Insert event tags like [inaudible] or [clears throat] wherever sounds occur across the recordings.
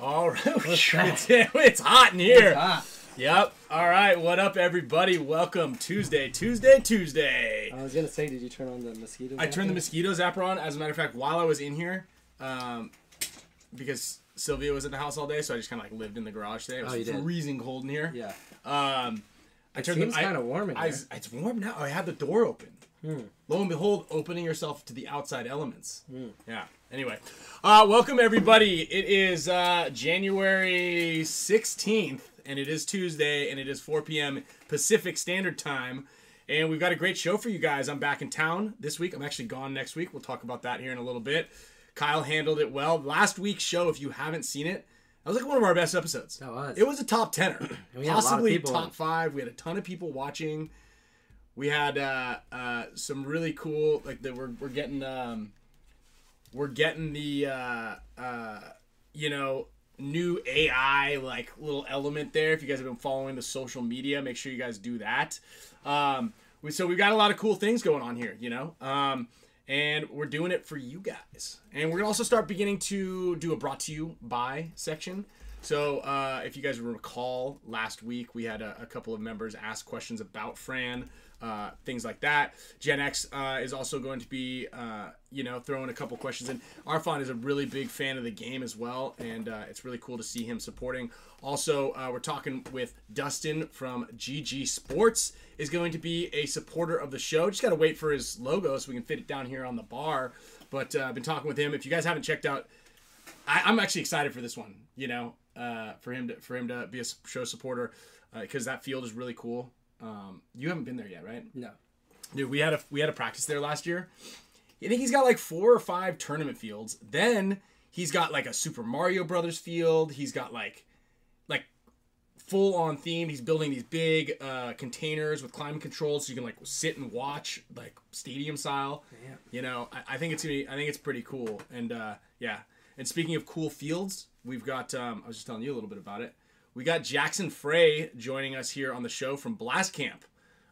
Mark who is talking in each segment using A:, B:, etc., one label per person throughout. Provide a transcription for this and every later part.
A: All right, it's, [laughs] it's hot in here.
B: It's hot.
A: Yep. All right. What up, everybody? Welcome Tuesday, Tuesday, Tuesday.
B: I was gonna say, did you turn on the mosquito?
A: I turned the mosquito zapper on. As a matter of fact, while I was in here, um, because Sylvia was in the house all day, so I just kind of like lived in the garage today. It was
B: Oh, you did?
A: freezing cold in here.
B: Yeah.
A: Um, I
B: It
A: turned
B: seems
A: the. I-
B: kind of warm in
A: I,
B: here.
A: it's warm now. I had the door open.
B: Hmm.
A: Lo and behold, opening yourself to the outside elements.
B: Hmm.
A: Yeah. Anyway, uh, welcome everybody. It is uh, January 16th, and it is Tuesday, and it is 4 p.m. Pacific Standard Time. And we've got a great show for you guys. I'm back in town this week. I'm actually gone next week. We'll talk about that here in a little bit. Kyle handled it well. Last week's show, if you haven't seen it, that was like one of our best episodes.
B: That was.
A: It was a top tenner, [clears throat]
B: we had a lot of
A: possibly top five. We had a ton of people watching. We had uh, uh, some really cool like that. We're we're getting um, we're getting the uh, uh, you know new AI like little element there. If you guys have been following the social media, make sure you guys do that. Um, we, so we've got a lot of cool things going on here, you know. Um, and we're doing it for you guys. And we're gonna also start beginning to do a brought to you by section. So uh, if you guys recall, last week we had a, a couple of members ask questions about Fran, uh, things like that. Gen X uh, is also going to be, uh, you know, throwing a couple questions in. Arfon is a really big fan of the game as well, and uh, it's really cool to see him supporting. Also, uh, we're talking with Dustin from GG Sports is going to be a supporter of the show. Just got to wait for his logo so we can fit it down here on the bar. But uh, I've been talking with him. If you guys haven't checked out I, I'm actually excited for this one. You know, for him to for him to be a show supporter because that field is really cool. Um, you haven't been there yet, right?
B: no.
A: Dude, we had a we had a practice there last year. I think he's got like four or five tournament fields. Then he's got like a Super Mario Brothers field. He's got like like full on theme. He's building these big uh, containers with climate controls, so you can like sit and watch like stadium style.
B: Yeah.
A: You know, I, I think it's gonna be, I think it's pretty cool. And uh, yeah. And speaking of cool fields, we've got um, I was just telling you a little bit about it. We got Jackson Frey joining us here on the show from Blast Camp.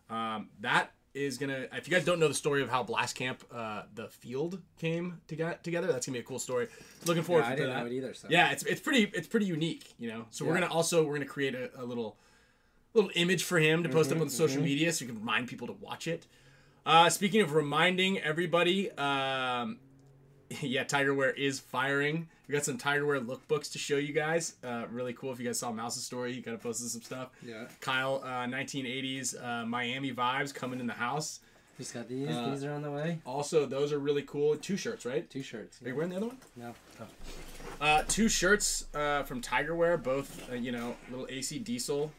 A: Um, that is gonna. If you guys don't know the story of how Blast Camp, uh, the field came to get together, that's gonna be a cool story. Looking forward
B: Yeah, I
A: to
B: didn't
A: that.
B: know it either. So.
A: Yeah, it's it's pretty it's pretty unique, you know. So we're gonna also we're gonna create a, a little little image for him to post up on the
B: Mm-hmm,
A: social media so you can remind people to watch it. Uh, speaking of reminding everybody, um, [laughs] yeah, Tigerware is firing. We got some Tigerware lookbooks to show you guys. Uh, really cool. If you guys saw Mouse's story, he kind of posted some stuff.
B: Yeah.
A: Kyle, uh, 1980s uh, Miami vibes coming in the house.
B: Just got these.
A: Uh,
B: these are on the way.
A: Also, those are really cool. Two shirts, right?
B: Two shirts.
A: Are you wearing the other one?
B: No.
A: Uh, two shirts uh, from Tigerwear, both uh, you know, little AC Diesel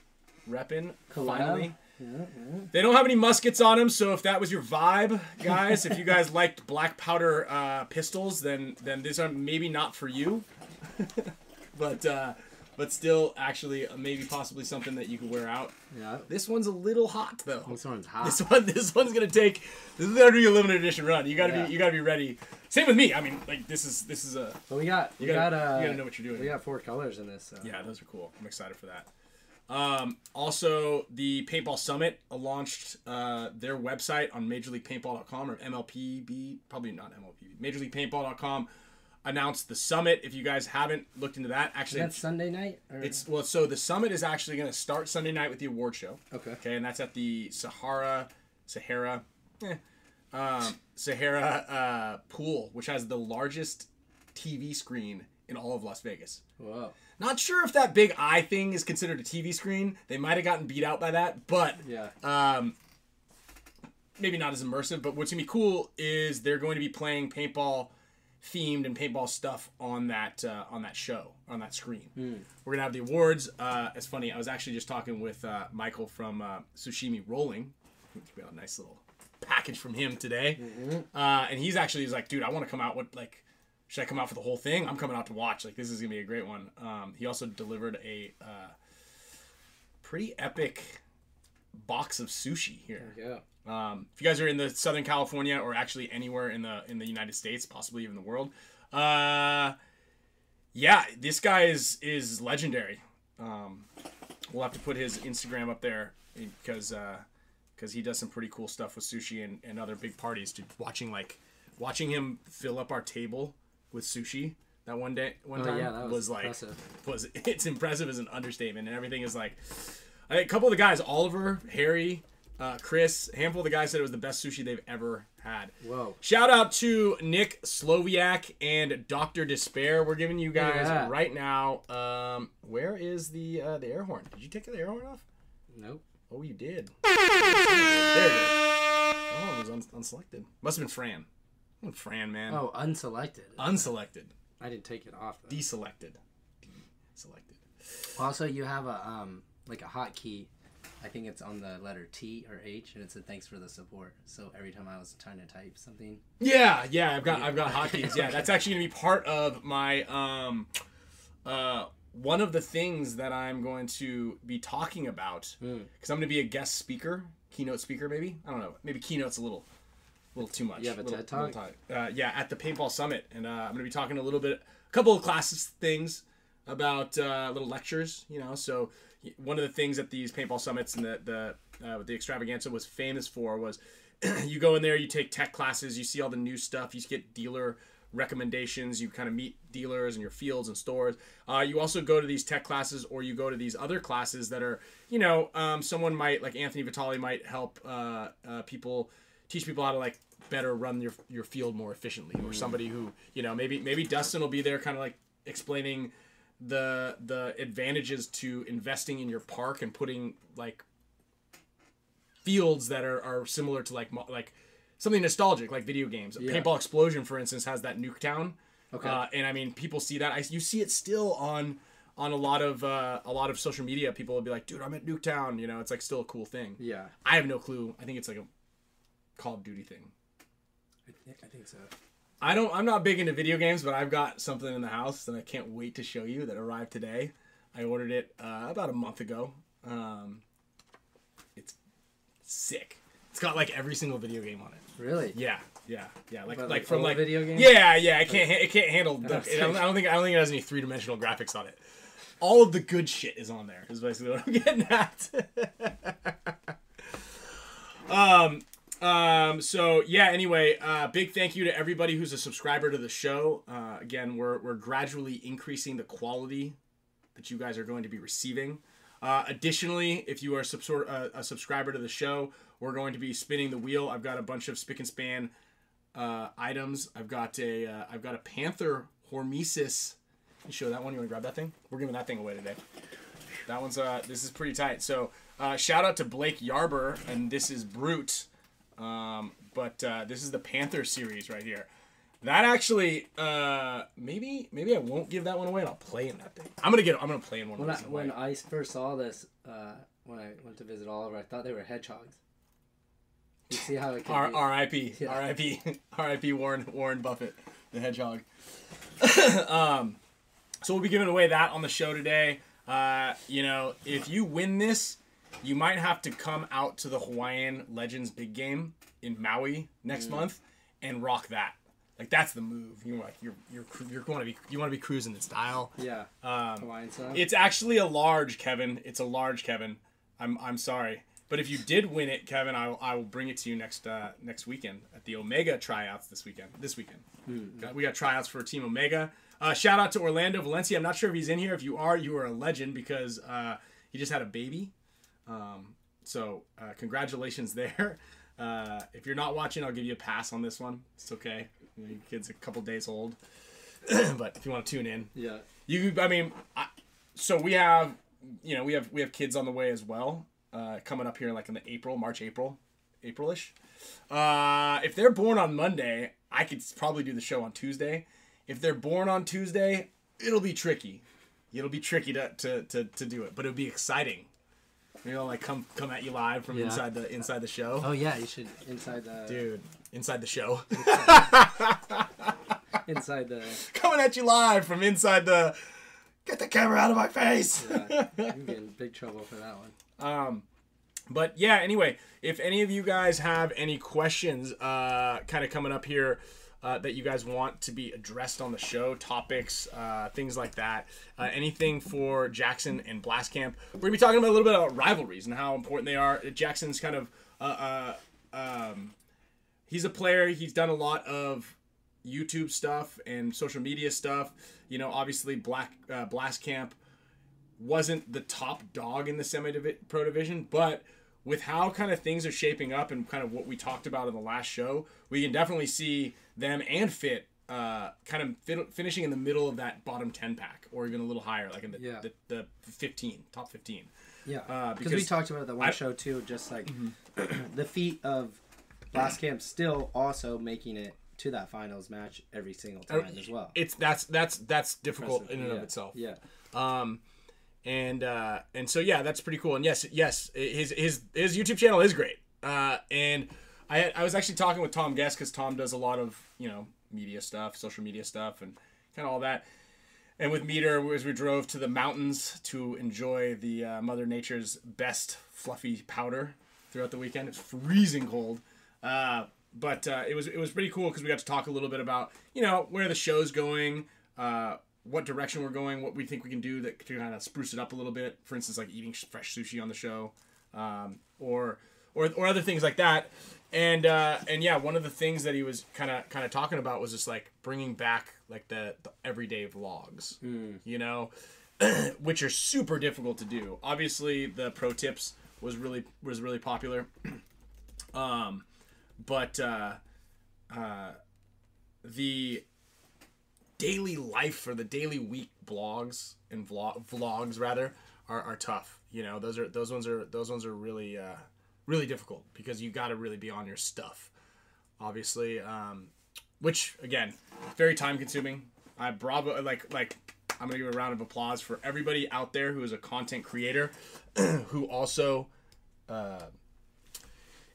A: repping.
B: Collab.
A: Finally,
B: Yeah, yeah.
A: they don't have any muskets on them, so if that was your vibe, guys, if you guys [laughs] liked black powder uh, pistols, then then these are maybe not for you. but uh, but still, actually, uh, maybe possibly something that you could wear out.
B: Yeah.
A: This one's a little hot though.
B: This one's hot.
A: This one, this one's gonna take. This is gonna be a limited edition run. You gotta
B: Yeah.
A: be, you gotta be ready. Same with me. I mean, like this is this is a.
B: But we got.
A: You
B: we
A: gotta,
B: got. Uh,
A: you gotta know what you're doing.
B: We got four colors in this. So.
A: Yeah, those are cool. I'm excited for that. Um, also, the Paintball Summit launched uh, their website on MajorLeaguePaintball.com or MLPB, probably not MLPB, MajorLeaguePaintball.com announced the summit. If you guys haven't looked into that, actually,
B: That's Sunday night. Or?
A: it's well. So the summit is actually going to start Sunday night with the award show.
B: okay.
A: Okay, and that's at the Sahara, Sahara, eh, um, Sahara uh, pool, which has the largest TV screen in all of Las Vegas.
B: Whoa.
A: Not sure if that big eye thing is considered a TV screen. They might have gotten beat out by that, but
B: Yeah.
A: um, maybe not as immersive. But what's gonna be cool is they're going to be playing paintball themed and paintball stuff on that uh, on that show on that screen. We're gonna have the awards. Uh, it's funny. I was actually just talking with uh, Michael from uh, Sushimi Rolling. We got a nice little package from him today, uh, and he's actually he's like, dude, I want to come out with like. Should I come out for the whole thing? I'm coming out to watch. Like this is gonna be a great one. Um, he also delivered a uh, pretty epic box of sushi here.
B: Yeah.
A: Um, if you guys are in the Southern California or actually anywhere in the in the United States, possibly even the world, uh, yeah, this guy is is legendary. Um, we'll have to put his Instagram up there because because he does some pretty cool stuff with sushi and, and other big parties. Dude, watching like watching him fill up our table with sushi. that one day, one
B: Oh
A: time
B: yeah, that was,
A: like
B: impressive.
A: was [laughs] it's impressive as an understatement, and everything is like a couple of the guys, Oliver, Harry, uh, Chris, a handful of the guys said it was the best sushi they've ever had.
B: Whoa.
A: Shout out to Nick Sloviak and Doctor Despair. We're giving you guys
B: that.
A: right now. Um, where is the uh, the air horn? Did you take the air horn off?
B: Nope.
A: Oh, you did. There it is. Oh, it was un- unselected. Must have been Fran. Fran, man.
B: Oh, unselected.
A: Unselected.
B: I didn't take it off. Though.
A: Deselected. Deselected.
B: Also, you have a um like a hotkey. I think it's on the letter T or H, and it said thanks for the support. So every time I was trying to type something,
A: Yeah, yeah, I've got I've got hotkeys. Yeah, [laughs] that's actually gonna be part of my um uh one of the things that I'm going to be talking about
B: Hmm.
A: because I'm gonna be a guest speaker, keynote speaker, maybe. I don't know. Maybe keynote's a little a little too much.
B: You have a
A: little,
B: TED Talk?
A: Uh, yeah, at the paintball summit, and uh, I'm gonna be talking a little bit, a couple of classes things about uh, little lectures. You know, so one of the things that these paintball summits and the the uh, the extravaganza was famous for was [clears throat] you go in there, you take tech classes, you see all the new stuff, you get dealer recommendations, you kind of meet dealers and your fields and stores. Uh, you also go to these tech classes or you go to these other classes that are, you know, um, someone might, like Anthony Vitale might help uh, uh, people, teach people how to like better run your, your field more efficiently or somebody who, you know, maybe, maybe Dustin will be there kind of like explaining the, the advantages to investing in your park and putting like fields that are, are similar to like mo- like something nostalgic like video games.
B: Yeah.
A: Paintball Explosion, for instance, has that Nuketown.
B: Okay.
A: Uh, and I mean, people see that. I you see it still on on a lot of uh, a lot of social media. People will be like, "Dude, I'm at Nuketown." You know, it's like still a cool thing.
B: yeah,
A: I have no clue. I think it's like a Call of Duty thing.
B: I, thi- I think so.
A: I don't. I'm not big into video games, but I've got something in the house that I can't wait to show you that arrived today. I ordered it uh, about a month ago. Um, it's sick. It's got like every single video game on it.
B: Really?
A: Yeah, yeah, yeah. Like like
B: like,
A: from like
B: video games?
A: Yeah, yeah. It can't ha- it can't handle. The, I, don't, I don't think I don't think it has any three dimensional graphics on it. All of the good shit is on there. Is basically what I'm [laughs] getting at. [laughs] um. Um, so yeah, anyway, uh, big thank you to everybody who's a subscriber to the show. Uh, again, we're, we're gradually increasing the quality that you guys are going to be receiving. Uh, additionally, if you are uh, a subscriber to the show, we're going to be spinning the wheel. I've got a bunch of spick and span uh, items. I've got a uh, I've got a panther hormesis. You show that one. You want to grab that thing? We're giving that thing away today. That one's uh this is pretty tight. So uh, shout out to Blake Yarber and this is Brute. Um, but uh, this is the Panther series right here. That actually uh maybe maybe I won't give that one away and I'll play in that thing. I'm gonna get I'm gonna play in one
B: When
A: of
B: I,
A: these.
B: when I first saw this, uh, when I went to visit Oliver, I thought they were hedgehogs. You see how it
A: R-? R.I.P.
B: Yeah.
A: R.I.P. [laughs] R.I.P. Warren Warren Buffett, the hedgehog. [coughs] um, so we'll be giving away that on the show today. Uh, you know, if you win this, you might have to come out to the Hawaiian Legends big game in Maui next month and rock that. Like that's the move. You're like you're you're you're going to be you want to be cruising in style.
B: Yeah,
A: Um,
B: Hawaiian style.
A: it's actually a large, Kevin. It's a large, Kevin. I'm I'm sorry, but if you did win it, Kevin, I will, I will bring it to you next uh, next weekend at the Omega tryouts this weekend. This weekend, Got- we got tryouts for Team Omega. Uh, shout out to Orlando Valencia. I'm not sure if he's in here. If you are, you are a legend because uh, he just had a baby. Um, so uh, congratulations [laughs] there. Uh, if you're not watching, I'll give you a pass on this one. It's okay. You know, your kid's a couple days old, [clears throat] but if you want to tune in,
B: yeah,
A: you i mean I, so we have you know we have we have kids on the way as well uh coming up here like in the april march april aprilish. Uh if they're born on monday i could probably do the show on tuesday. If they're born on tuesday it'll be tricky. It'll be tricky to to to, to do it but it'll be exciting you know like come come at you live from
B: Yeah.
A: inside the inside the show
B: Oh yeah, you should inside the
A: dude inside the show [laughs]
B: inside the.
A: coming at you live from inside the get the camera out of my face
B: Yeah, get in big trouble for that one.
A: Um, but yeah, anyway, if any of you guys have any questions, uh, kind of coming up here. Uh, that you guys want to be addressed on the show, topics, uh, things like that, uh, anything for Jackson and Blast Camp. We're gonna be talking about a little bit about rivalries and how important they are. Jackson's kind of, uh, uh, um, he's a player. He's done a lot of YouTube stuff and social media stuff, you know, obviously Black uh, Blast Camp wasn't the top dog in the semi pro division, but with how kind of things are shaping up and kind of what we talked about in the last show, we can definitely see them and Fit uh, kind of fit, finishing in the middle of that bottom 10 pack or even a little higher, like in the,
B: Yeah.
A: the, the 15, top 15.
B: Yeah,
A: Uh,
B: because we talked about it the one
A: I-
B: show too, just like [clears throat] the feat of Blast Camp still also making it to that finals match every single time as well.
A: It's that's that's that's difficult
B: Impressive.
A: in and
B: yeah.
A: of itself.
B: Yeah,
A: Um, and uh, and so yeah, that's pretty cool. And yes, yes, his his his YouTube channel is great. Uh, and I I was actually talking with Tom Guest because Tom does a lot of you know media stuff, social media stuff, and kind of all that. And with Meter, as we drove to the mountains to enjoy the uh, Mother Nature's best fluffy powder throughout the weekend. It's freezing cold, uh, but uh, it was it was pretty cool because we got to talk a little bit about you know where the show's going, uh, what direction we're going, what we think we can do that to kind of spruce it up a little bit. For instance, like eating fresh sushi on the show, um, or or or other things like that. And uh, and yeah, one of the things that he was kind of kind of talking about was just like bringing back like the, the everyday vlogs, you know, [clears throat] which are super difficult to do. Obviously, the pro tips was really was really popular, [clears throat] um, but uh, uh, the daily life or the daily week blogs and vlog vlogs rather are, are tough. You know, those are those ones are those ones are really uh, really difficult because you got to really be on your stuff. Obviously, um, which again, very time consuming. I bravo like like I'm gonna give a round of applause for everybody out there who is a content creator [clears throat] who also uh,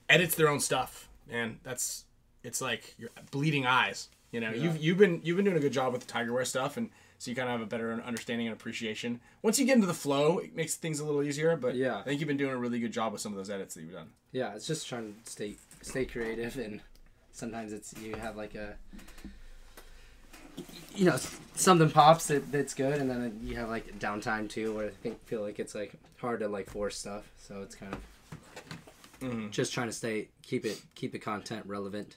A: edits their own stuff. Man, that's it's like you're bleeding eyes. You know, you've you've been you've been doing a good job with the Tigerware stuff, and so you kind of have a better understanding and appreciation. Once you get into the flow, it makes things a little easier. But
B: Yeah.
A: I think you've been doing a really good job with some of those edits that you've done.
B: yeah. It's just trying to stay stay creative, and sometimes it's you have like a you know something pops that, that's good, and then you have like downtime too, where I think feel like it's like hard to like force stuff. So it's kind of
A: Mm-hmm.
B: just trying to stay keep it keep the content relevant.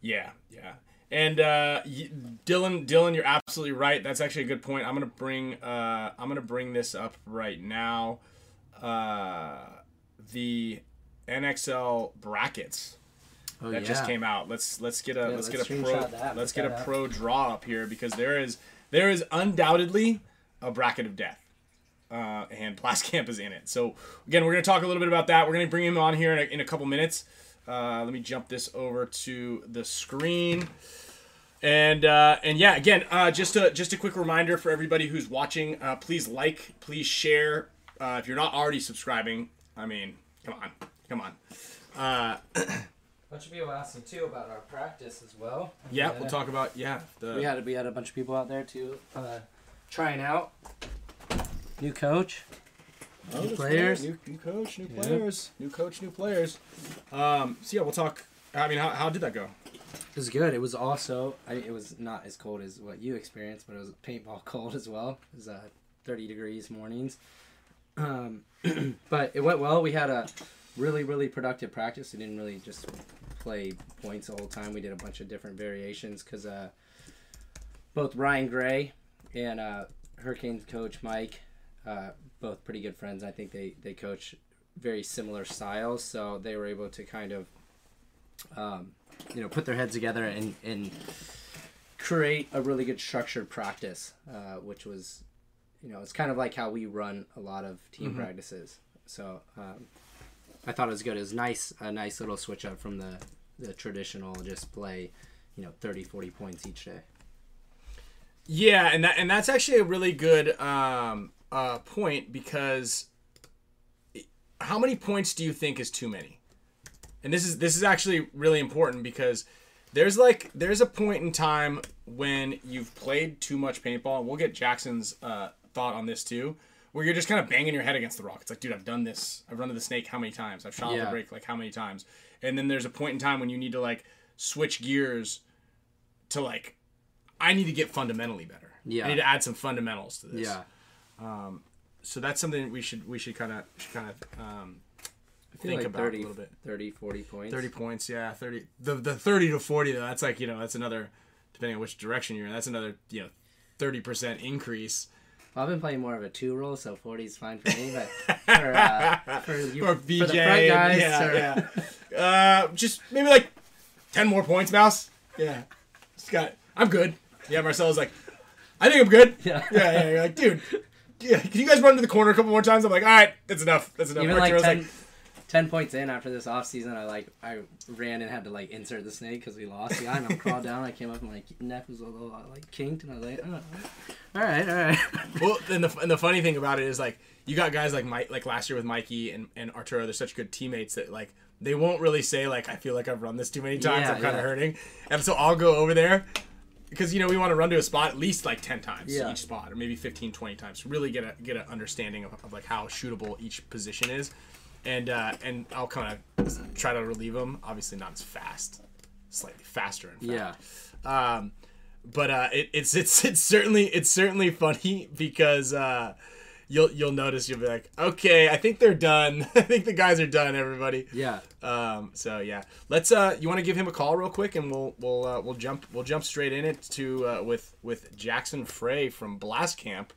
A: Yeah, yeah. And uh, y- Dylan, Dylan, you're absolutely right. That's actually a good point. I'm gonna bring, uh, I'm gonna bring this up right now. Uh, the NXL brackets
B: Oh
A: that just came out. Let's let's get a
B: Yeah,
A: let's,
B: let's
A: get a pro
B: that,
A: let's get a pro draw up here because there is there is undoubtedly a bracket of death. Uh, and Blast Camp is in it. So again, we're gonna talk a little bit about that. We're gonna bring him on here in a, in a couple minutes. Uh, let me jump this over to the screen. And uh, and yeah, again, uh, just a just a quick reminder for everybody who's watching. Uh, please like, please share. Uh, if you're not already subscribing, I mean, come on, come on. Uh,
B: bunch of people asking too about our practice as well.
A: yeah, we'll talk about yeah. The,
B: We had we had a bunch of people out there too, uh, trying out. New coach. New players.
A: New, new coach, new
B: Yeah.
A: players, new coach, new players. Um, so yeah, we'll talk. I mean, how, how did that go?
B: It was good. It was also I, it was not as cold as what you experienced, but it was paintball [laughs] cold as well. It was uh, 30 degrees mornings. Um, [clears throat] but it went well. We had a really really productive practice. We didn't really just play points the whole time. We did a bunch of different variations because uh, both Ryan Gray and uh, Hurricanes coach Mike, uh, both pretty good friends. I think they they coach very similar styles, so they were able to kind of um, you know put their heads together and and create a really good structured practice, uh, which was you know it's kind of like how we run a lot of team practices. So um, I thought it was good. It was nice, a nice little switch up from the the traditional just play, you know, 30, 40 points each day.
A: Yeah, and that and that's actually a really good um, uh, point because how many points do you think is too many? And this is this is actually really important because there's like there's a point in time when you've played too much paintball, and we'll get Jackson's uh, thought on this too, where you're just kind of banging your head against the rock. It's like, dude, I've done this. I've run to the snake how many times? I've shot
B: Yeah.
A: the break like how many times? And then there's a point in time when you need to like switch gears to like I need to get fundamentally better.
B: Yeah.
A: I need to add some fundamentals to this.
B: Yeah.
A: So that's something we should we should kind of kind of um, think
B: like
A: about
B: 30,
A: a little bit.
B: 30, 40 points.
A: 30 points, yeah, 30. The the 30 to 40 though, that's like, you know, that's another depending on which direction you're in. That's another you know thirty percent increase.
B: Well, I've been playing more of a two role, so 40 is fine for me. But [laughs] for, uh, for, you,
A: Or
B: for the front guys,
A: yeah,
B: or-
A: yeah. Uh, just maybe like ten more points, mouse. Yeah, just got. I'm good. Yeah, Marcelo's like, I think I'm good.
B: Yeah.
A: yeah, yeah. You're like, dude. Yeah, can you guys run to the corner a couple more times? I'm like, all right, that's enough. That's enough.
B: even like
A: Arturo's
B: 10, 10 points in after this off season, I like I ran and had to like insert the snake because we lost. Yeah, and I. [laughs] Crawled down. I came up and my neck was a little uh, like kinked, and I was like, oh, all right, all right. [laughs]
A: well, and the and the funny thing about it is like you got guys like Mike, like last year with Mikey and and Arturo. They're such good teammates that like they won't really say like I feel like I've run this too many times.
B: Yeah,
A: I'm kind of
B: yeah.
A: hurting, and so I'll go over there because you know we want to run to a spot at least like 10 times
B: Yeah.
A: each spot or maybe 15 20 times to really get a get an understanding of, of like how shootable each position is and uh and i'll kind of try to relieve them obviously not as fast slightly faster in fact
B: yeah.
A: um but uh it, it's it's it's certainly it's certainly funny [laughs] because uh you'll you'll notice you'll be like okay i think they're done [laughs] i think the guys are done everybody
B: Yeah.
A: um, so yeah, let's. Uh, you want to give him a call real quick, and we'll we'll uh, we'll jump we'll jump straight in it to uh, with with Jackson Frey from Blast Camp,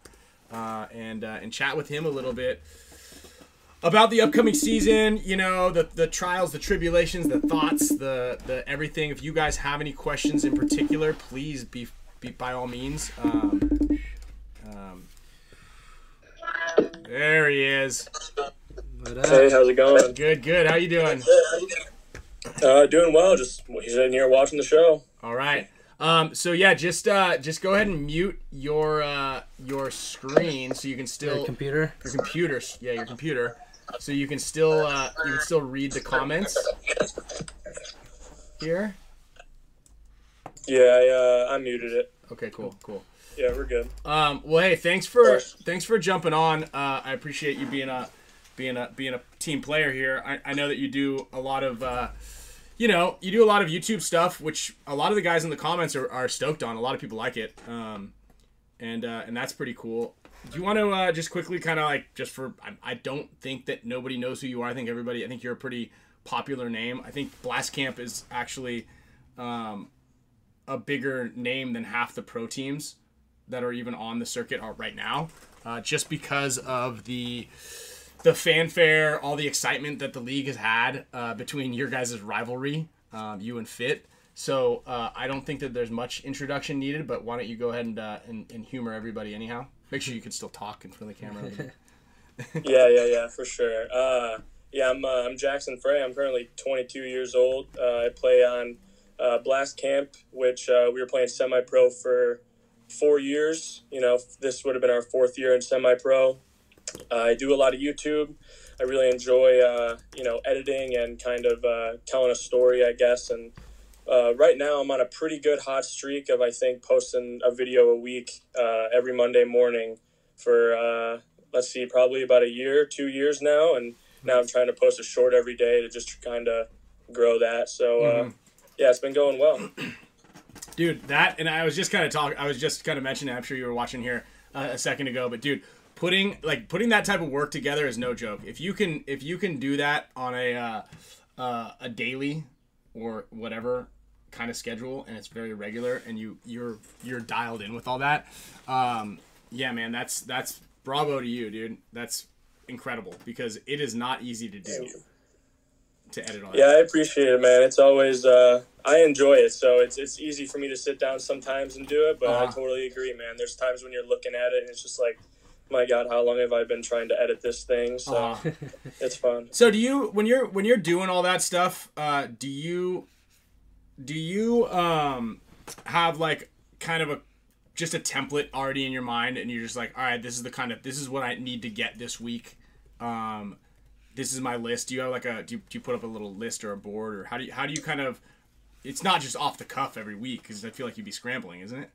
A: uh, and uh, and chat with him a little bit about the upcoming season. You know the the trials, the tribulations, the thoughts, the the everything. If you guys have any questions in particular, please be, be by all means. Um, um, there he is.
B: But,
C: Hey, how's it going?
A: Good, good. How you doing?
C: Uh, doing well. Just he's in here watching the show.
A: All right. Um, so yeah, just uh, just go ahead and mute your uh, your screen so you can still
B: your computer.
A: your computer. Yeah, your computer, so you can still uh, you can still read the comments here.
C: Yeah, I, uh, I muted it.
A: Okay, cool, cool.
C: Yeah, we're good.
A: Um, well, hey, thanks for thanks for jumping on. Uh, I appreciate you being a being a being a team player here. I, I know that you do a lot of uh, you know you do a lot of YouTube stuff, which a lot of the guys in the comments are, are stoked on. A lot of people like it, um, and uh, and that's pretty cool. Do you want to uh, just quickly kind of like just for I, I don't think that nobody knows who you are. I think everybody. I think you're a pretty popular name. I think Blast Camp is actually um, a bigger name than half the pro teams that are even on the circuit are right now, uh, just because of the the fanfare, all the excitement that the league has had uh, between your guys' rivalry, um, you and Fit. So uh, I don't think that there's much introduction needed, but why don't you go ahead and, uh, and, and humor everybody anyhow? Make sure you can still talk in front of the camera. [laughs]
C: Yeah, yeah, yeah, for sure. Uh, yeah, I'm uh, I'm Jackson Frey. I'm currently 22 years old. Uh, I play on uh, Blast Camp, which uh, we were playing semi-pro for four years. You know, this would have been our fourth year in semi-pro. Uh, I do a lot of YouTube. I really enjoy, uh, you know, editing and kind of uh, telling a story, I guess. And uh, right now, I'm on a pretty good hot streak of, I think, posting a video a week uh, every Monday morning for, uh, let's see, probably about a year, two years now. And now I'm trying to post a short every day to just kind of grow that. So, uh,
A: Mhm.
C: yeah, it's been going well.
A: Dude that and i was just kind of talking i was just kind of mentioning i'm sure you were watching here uh, a second ago but dude putting like putting that type of work together is no joke. If you can if you can do that on a uh, uh, a daily or whatever kind of schedule and it's very regular and you you're you're dialed in with all that um yeah man that's that's bravo to you dude. That's incredible because it is not easy to do to edit all
C: Yeah, I appreciate it, man. It's always uh, I enjoy it, so it's it's easy for me to sit down sometimes and do it. But I
A: Uh-huh.
C: totally agree, man. There's times when you're looking at it and it's just like, my God, how long have I been trying to edit this thing? So
A: Uh, [laughs]
C: it's fun.
A: So do you when you're when you're doing all that stuff, uh, do you do you um have like kind of a just a template already in your mind and you're just like, all right, this is the kind of this is what I need to get this week. Um this is my list. Do you have like a do you, do you put up a little list or a board or how do you how do you kind of it's not just off the cuff every week because I feel like you'd be scrambling, isn't it?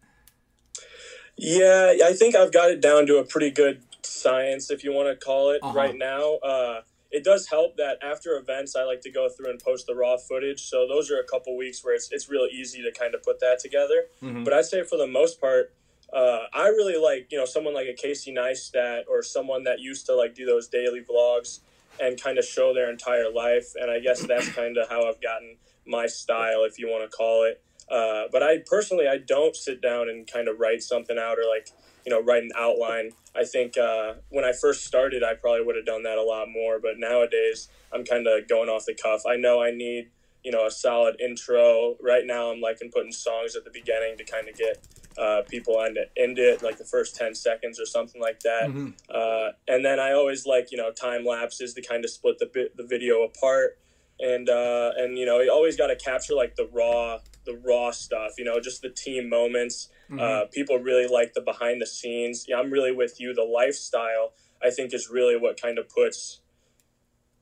C: Yeah, I think I've got it down to a pretty good science, if you want to call it,
A: Uh-huh.
C: right now. Uh, it does help that after events, I like to go through and post the raw footage. So those are a couple weeks where it's, it's real easy to kind of put that together.
A: Mhm.
C: But I'd say for the most part, uh, I really like, you know, someone like a Casey Neistat or someone that used to like do those daily vlogs and kind of show their entire life. And I guess that's kind of how I've gotten my style, if you want to call it. Uh, but I personally, I don't sit down and kind of write something out or like, you know, write an outline. I think uh, when I first started, I probably would have done that a lot more. But nowadays, I'm kind of going off the cuff. I know I need, you know, a solid intro. Right now, I'm liking putting songs at the beginning to kind of get uh, people into, into it, like the first 10 seconds or something like that.
A: Mm-hmm.
C: Uh, and then I always like, you know, time lapses to kind of split the, bit, the video apart. And, uh, and, you know, you always got to capture like the raw, the raw stuff, you know, just the team moments.
A: Mm-hmm.
C: Uh, people really like the behind the scenes. Yeah, I'm really with you. The lifestyle, I think, is really what kind of puts,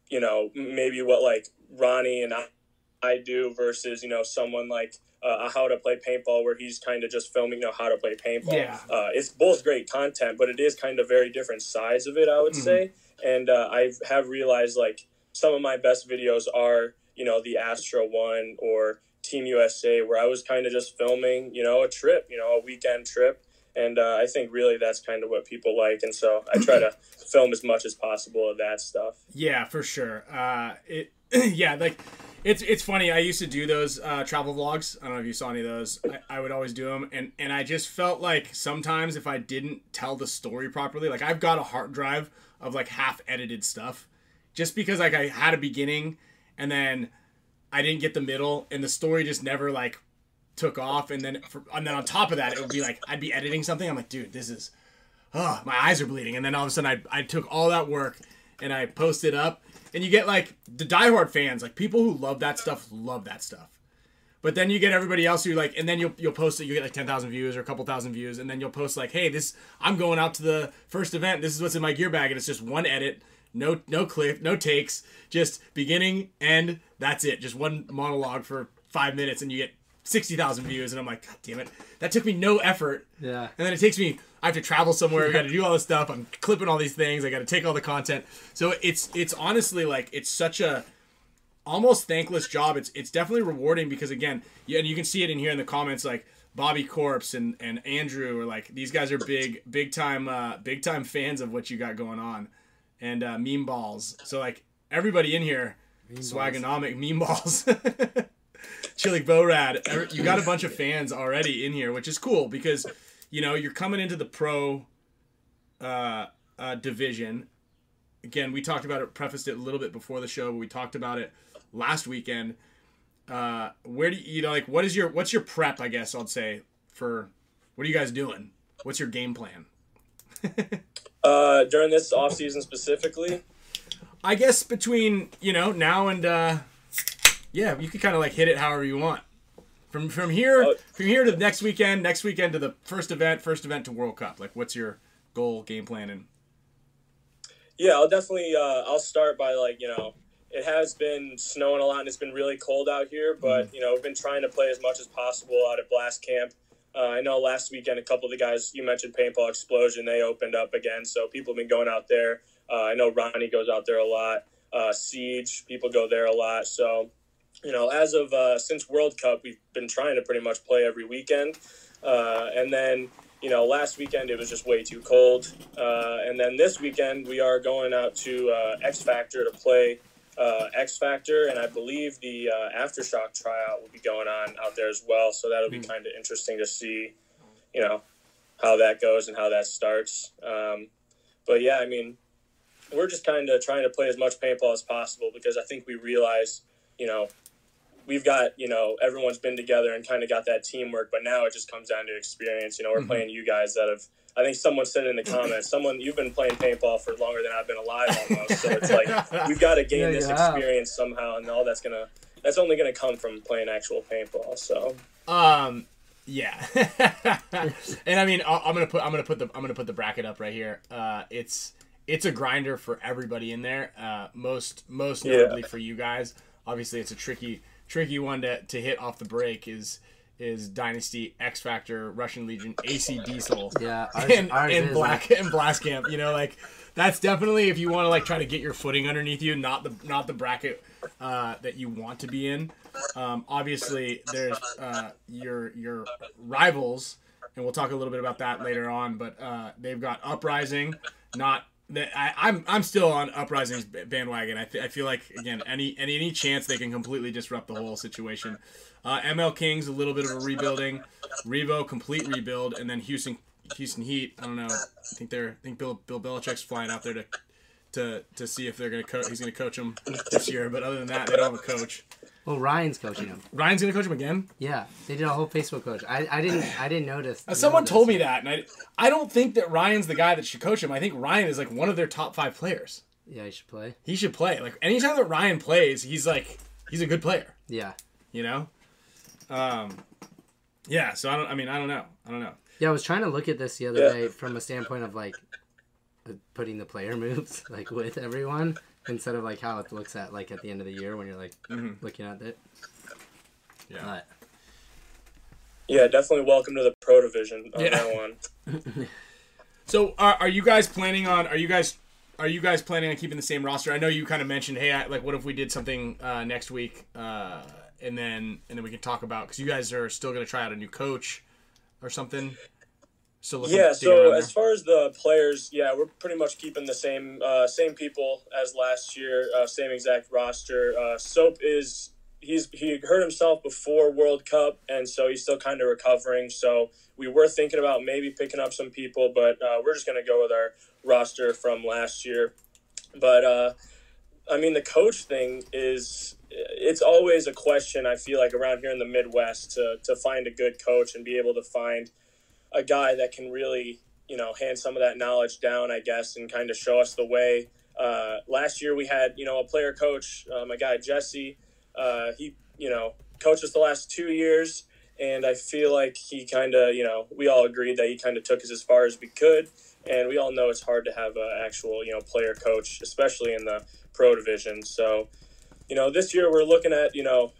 C: you know, maybe what like Ronnie and I, I do versus, you know, someone like uh, how to play paintball where he's kind of just filming you know how to play paintball
A: Yeah.
C: uh, it's both great content but it is kind of very different sides of it i would
A: Mhm.
C: say and uh, i have realized like some of my best videos are you know the Astro one or team usa where i was kind of just filming you know a trip you know a weekend trip and uh, i think really that's kind of what people like and so i try to film as much as possible of that stuff
A: Yeah, for sure. Uh, it [clears throat] yeah, like it's it's funny. I used to do those uh, travel vlogs. I don't know if you saw any of those. I, I would always do them, and and I just felt like sometimes if I didn't tell the story properly, like I've got a hard drive of like half edited stuff, just because like I had a beginning, and then I didn't get the middle, and the story just never like took off, and then for, and then on top of that, it would be like I'd be editing something. I'm like, dude, this is oh, my eyes are bleeding. And then all of a sudden, I, I took all that work and I posted up. And you get like the diehard fans, like people who love that stuff, love that stuff. But then you get everybody else who like, and then you'll you'll post it. You get like ten thousand views or a couple thousand views, and then you'll post like, "Hey, this I'm going out to the first event. This is what's in my gear bag," and it's just one edit, no no clip, no takes, just beginning end. That's it. Just one monologue for five minutes, and you get sixty thousand views. And I'm like, God damn it, that took me no effort.
B: Yeah.
A: And then it takes me. I have to travel somewhere. I got to do all this stuff. I'm clipping all these things. I got to take all the content. So it's it's honestly like it's such a almost thankless job. It's it's definitely rewarding because again, yeah, and you can see it in here in the comments like Bobby Corpse and and Andrew are like these guys are big big time uh, big time fans of what you got going on, and uh, meme balls. So like everybody in here, swagonomic meme balls. [laughs] Chilik Borad, every- you got a bunch of fans already in here, which is cool because you know you're coming into the pro uh, uh, division. Again, we talked about it, prefaced it a little bit before the show, but we talked about it last weekend. Uh, where do you, you know like what is your what's your prep? I guess I'd say for what are you guys doing? What's your game plan? [laughs]
C: uh, during this off season specifically
A: I guess between you know now and uh, yeah, you could kind of like hit it however you want. From from here
C: Oh.
A: from here to next weekend, next weekend to the first event, first event to World Cup. Like, what's your goal, game plan, and
C: Yeah, I'll definitely. Uh, I'll start by like you know, it has been snowing a lot and it's been really cold out here, but you know, we've been trying to play as much as possible out at Blast Camp. Uh, I know last weekend a couple of the guys you mentioned Paintball Explosion they opened up again, so people have been going out there. Uh, I know Ronnie goes out there a lot. Uh, Siege people go there a lot. So you know, as of uh, since World Cup, we've been trying to pretty much play every weekend, uh, and then you know, last weekend it was just way too cold. Uh, and then this weekend we are going out to uh, X Factor to play uh, X Factor, and I believe the uh, Aftershock tryout will be going on out there as well. So that'll be kind of interesting to see, you know, how that goes and how that starts. Um, but yeah, I mean, we're just kind of trying to play as much paintball as possible because I think we realize, you know, we've got you know everyone's been together and kind of got that teamwork but now it just comes down to experience you know we're
A: Mhm.
C: playing you guys that have i think someone said in the comments someone you've been playing paintball for longer than i've been alive almost so it's like [laughs] we've got to gain
B: Yeah,
C: this
B: you have.
C: experience somehow and all that's gonna that's only gonna come from playing actual paintball so
A: Um, yeah, [laughs] and I mean, I- I'm gonna put I'm gonna put the I'm gonna put the bracket up right here. Uh, it's it's a grinder for everybody in there. Uh, most most
C: Yeah.
A: notably for you guys. Obviously, it's a tricky tricky one to, to hit off the break. Is is Dynasty X Factor Russian Legion AC Diesel
B: Yeah, ours, [laughs]
A: and,
B: ours
A: and black and blast camp you know like that's definitely if you want to like try to get your footing underneath you not the not the bracket uh, that you want to be in um, obviously there's uh, your your rivals and we'll talk a little bit about that later on but uh, they've got uprising not that I, I'm I'm still on Uprising's bandwagon. I, th- I feel like again any any any chance they can completely disrupt the whole situation. Uh, ML Kings a little bit of a rebuilding, Revo complete rebuild, and then Houston Houston Heat. I don't know. I think they're I think Bill Bill Belichick's flying out there to to to see if they're gonna co- he's gonna coach them this year. But other than that, they don't have a coach.
B: Well, Ryan's coaching him.
A: Ryan's gonna coach him again.
B: Yeah, they did a whole Facebook coach. I, I didn't I didn't notice.
A: Uh, Someone
B: notice.
A: told me that, and I I don't think that Ryan's the guy that should coach him. I think Ryan is like one of their top five players.
B: Yeah, he should play.
A: He should play. Like anytime that Ryan plays, he's like he's a good player.
B: Yeah,
A: You know. Um. Yeah. So I don't. I mean, I don't know. I don't know.
B: yeah. I was trying to look at this the other
C: Yeah.
B: day from a standpoint of like putting the player [laughs] moves like with everyone instead of like how it looks at like at the end of the year when you're like
A: Mhm.
B: looking at it.
A: Yeah.
B: But
C: Yeah, definitely welcome to the pro division on
A: Yeah.
C: that one. [laughs]
A: So are, are you guys planning on? Are you guys? Are you guys planning on keeping the same roster? I know you kind of mentioned, hey, I, like, what if we did something uh, next week, uh, and then and then we can talk about because you guys are still going to try out a new coach or something. So looking
C: Yeah, so as far as the players, yeah, we're pretty much keeping the same uh, same people as last year, uh, same exact roster. Uh, Soap is he's he hurt himself before World Cup, and so he's still kind of recovering. So we were thinking about maybe picking up some people, but uh, we're just gonna go with our roster from last year. But uh, I mean, the coach thing is it's always a question. I feel like around here in the Midwest to to find a good coach and be able to find a guy that can really, you know, hand some of that knowledge down, I guess, and kind of show us the way. Uh, last year we had, you know, a player coach, uh, my guy Jesse. Uh, he, you know, coached us the last two years, and I feel like he kind of, you know, we all agreed that he kind of took us as far as we could, and we all know it's hard to have an actual, you know, player coach, especially in the pro division. So, you know, this year we're looking at, you know,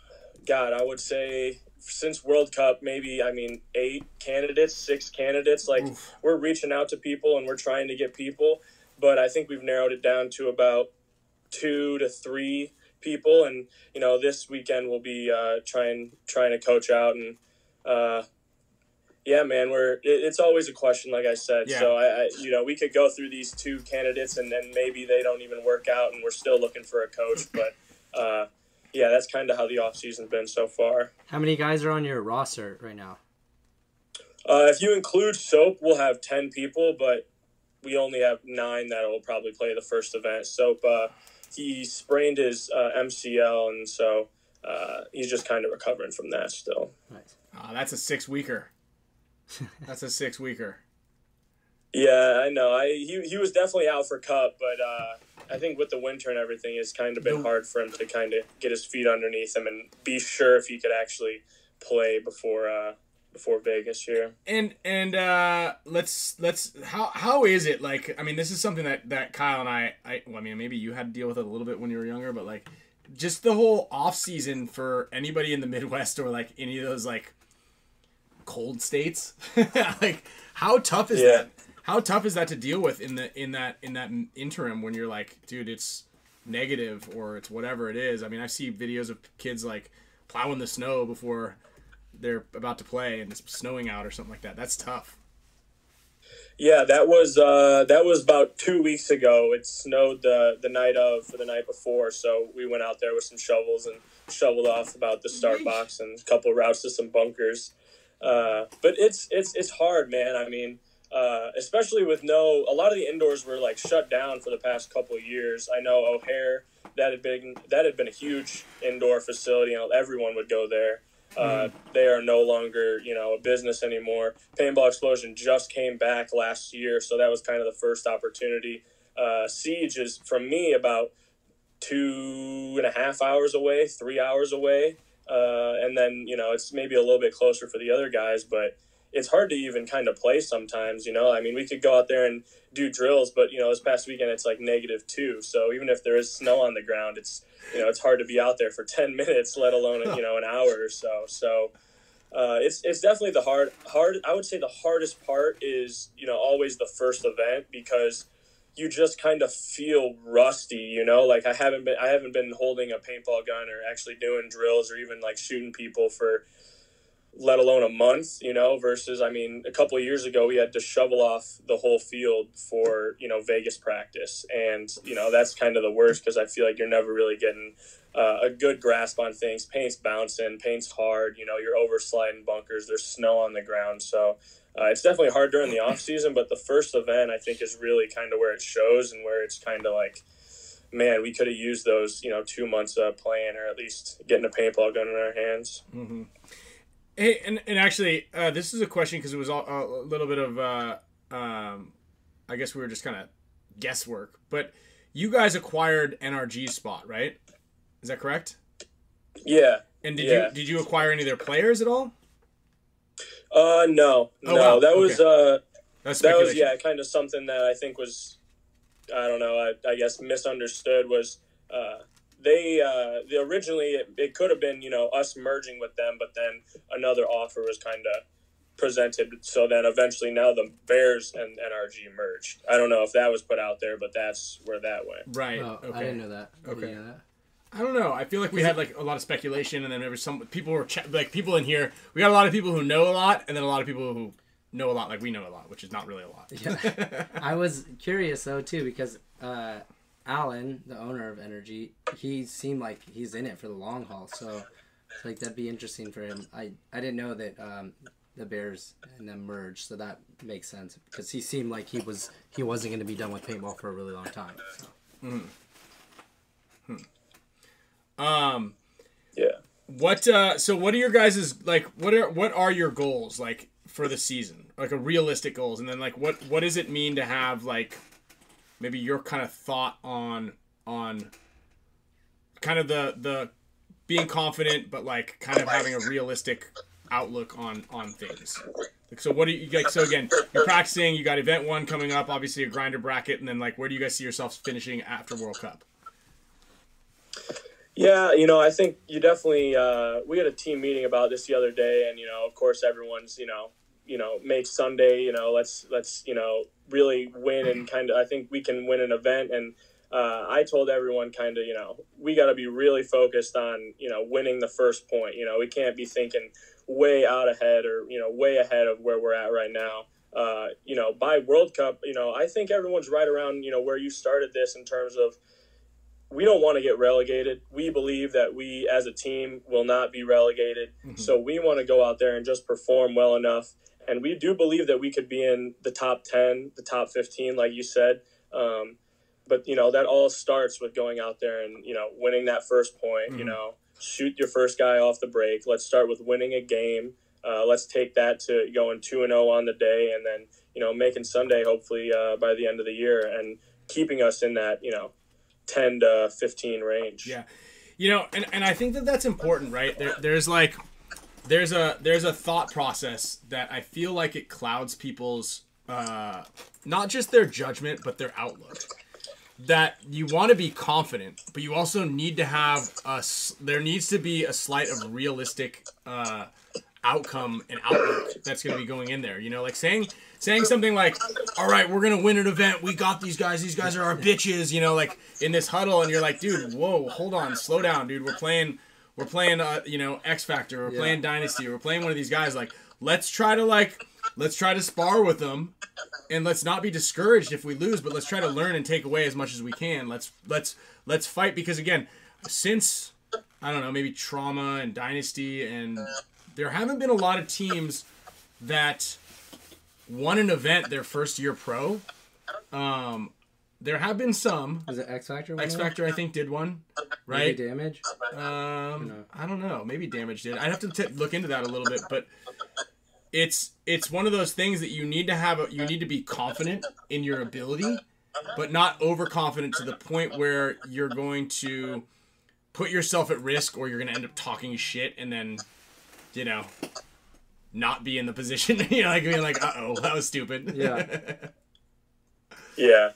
C: God, I would say since World Cup, maybe I mean eight candidates, six candidates. Like
A: Oof.
C: we're reaching out to people and we're trying to get people, but I think we've narrowed it down to about two to three people. And you know, this weekend we'll be uh, trying trying to coach out and. Uh, yeah, man, we're it, it's always a question, like I said.
A: Yeah.
C: So I, I, you know, we could go through these two candidates, and then maybe they don't even work out, and we're still looking for a coach. But uh, yeah, that's kind of how the off season's been so far.
B: how many guys are on your roster right now?
C: Uh, if you include Soap, we'll have 10 people, but we only have nine that will probably play the first event. Soap, uh, he sprained his uh, MCL, and so uh, he's just kind of recovering from that still.
B: Nice.
A: Ah, that's a six weeker. [laughs] That's a six weeker.
C: Yeah, I know. I he, he was definitely out for Cup, but uh, I think with the winter and everything, it's kind of been hard for him to kind of get his feet underneath him and be sure if he could actually play before uh, before Vegas here.
A: And and uh, let's let's how how is it like? I mean, this is something that that Kyle and I I well, I mean maybe you had to deal with it a little bit when you were younger, but like just the whole off season for anybody in the [laughs] Midwest or like any of those like cold states, [laughs] like how tough is
C: Yeah.
A: that? How tough is that to deal with in the in that in that interim when you're like, dude, it's negative or it's whatever it is. I mean, I see videos of kids like plowing the snow before they're about to play and it's snowing out or something like that. That's tough.
C: Yeah, that was uh, that was about two weeks ago. It snowed the the night of or the night before, so we went out there with some shovels and shoveled off about the start box and a couple routes to some bunkers. Uh, but it's it's it's hard, man. I mean, uh, especially with no a lot of the indoors were like shut down for the past couple of years. I know O'Hare that had been that had been a huge indoor facility, and everyone would go there. Uh, they are no longer, you know, a business anymore. Paintball Explosion just came back last year, so that was kind of the first opportunity. Uh, Siege is from me about two and a half hours away, three hours away, uh, and then you know it's maybe a little bit closer for the other guys, but it's hard to even kind of play sometimes. You know, I mean, we could go out there and do drills, but you know, this past weekend it's like negative two, so even if there is snow on the ground, it's you know it's hard to be out there for [laughs] 10 minutes let alone you know an hour or so so uh, it's it's definitely the hard hard i would say the hardest part is you know always the first event because you just kind of feel rusty you know like i haven't been i haven't been holding a paintball gun or actually doing drills or even like shooting people for let alone a month, you know, versus, I mean, a couple of years ago, we had to shovel off the whole field for, you know, Vegas practice. And, you know, that's kind of the worst because I feel like you're never really getting uh, a good grasp on things. Paint's bouncing, paint's hard, you know, you're oversliding bunkers, there's snow on the ground. So uh, it's definitely hard during the off season, but the first event, I think, is really kind of where it shows and where it's kind of like, man, we could have used those, you know, two months of playing or at least getting a paintball gun in our hands.
A: Mm-hmm. Hey, and, and actually, uh, this is a question because it was all, a little bit of, uh, um, I guess we were just kind of guesswork. But you guys acquired NRG's spot, right? Is that correct?
C: Yeah.
A: And did
C: yeah.
A: you did you acquire any of their players at all?
C: Uh, no,
A: Oh,
C: no.
A: wow.
C: That was uh,
A: That's
C: that was yeah, kind of something that I think was, I don't know, I, I guess misunderstood was uh, they uh, the originally it, it could have been you know us merging with them, but then another offer was kind of presented. So then eventually now the Bears and NRG merged. I don't know if that was put out there, but that's where that went.
A: Right.
B: Oh,
A: okay.
B: I didn't know that. Did
A: Okay.
B: you know that?
A: I don't know. I feel like we had like a lot of speculation, and then there was some people were ch- like people in here. We got a lot of people who know a lot, and then a lot of people who know a lot, like we know a lot, which is not really a lot.
B: Yeah. [laughs] I was curious though too because uh, Alan, the owner of NRG, he seemed like he's in it for the long haul. So, like that'd be interesting for him. I I didn't know that um, the Bears and them merged, so that makes sense because he seemed like he was he wasn't going to be done with paintball for a really long time. So.
A: Um,
C: Yeah.
A: what? Uh, so what are your guys' like? What are what are your goals like for the season? Like a realistic goals, and then like what what does it mean to have like maybe your kind of thought on on kind of the the being confident, but like kind of having a realistic outlook on on things. Like, so what do you like? So again, you're practicing. You got event one coming up. Obviously a grinder bracket, and then like where do you guys see yourselves finishing after World Cup?
C: Yeah, you know, I think you definitely. Uh, we had a team meeting about this the other day, and you know, of course, everyone's you know, you know, make Sunday. You know, let's let's you know really win and kind of. I think we can win an event, and uh, I told everyone kind of you know we got to be really focused on you know winning the first point. You know, we can't be thinking way out ahead or you know way ahead of where we're at right now. Uh, you know, by World Cup, you know, I think everyone's right around you know where you started this in terms of we don't want to get relegated. We believe that we as a team will not be relegated. So we want to go out there and just perform well enough. And we do believe that we could be in the top 10, the top 15, like you said. Um, but, you know, that all starts with going out there and, you know, winning that first point, you
A: Mhm.
C: know, shoot your first guy off the break. Let's start with winning a game. Uh, let's take that to going 2 and 0 on the day and then, you know, making Sunday hopefully uh, by the end of the year and keeping us in that, you know, 10 to 15 range.
A: Yeah, you know, and, and I think that that's important, right? There, there's like, there's a there's a thought process that I feel like it clouds people's uh, not just their judgment but their outlook. That you want to be confident, but you also need to have a There needs to be a slight of realistic uh, outcome and outlook that's going to be going in there. You know, like saying saying something like, "All right, we're gonna win an event. We got these guys. These guys are our bitches." You know, like in this huddle, and you're like, "Dude, whoa, hold on, slow down, dude. We're playing, we're playing, uh, you know, X Factor. We're
B: Yeah.
A: playing Dynasty. We're playing one of these guys. Like, let's try to like." Let's try to spar with them, and let's not be discouraged if we lose. But let's try to learn and take away as much as we can. Let's let's let's fight because again, since I don't know, maybe trauma and dynasty, and there haven't been a lot of teams that won an event their first year pro. Um, there have been some.
B: Was it X Factor?
A: X Factor, I think, did one,
B: Maybe
A: right?
B: damage.
A: Um,
B: No.
A: I don't know. Maybe damage did. I'd have to t- look into that a little bit, but it's it's one of those things that you need to have. A, you need to be confident in your ability, but not overconfident to the point where you're going to put yourself at risk, or you're going to end up talking shit, and then, you know, not be in the [laughs] position. [laughs] you know, like being like, "Uh oh, that was stupid."
B: Yeah. [laughs]
C: Yeah.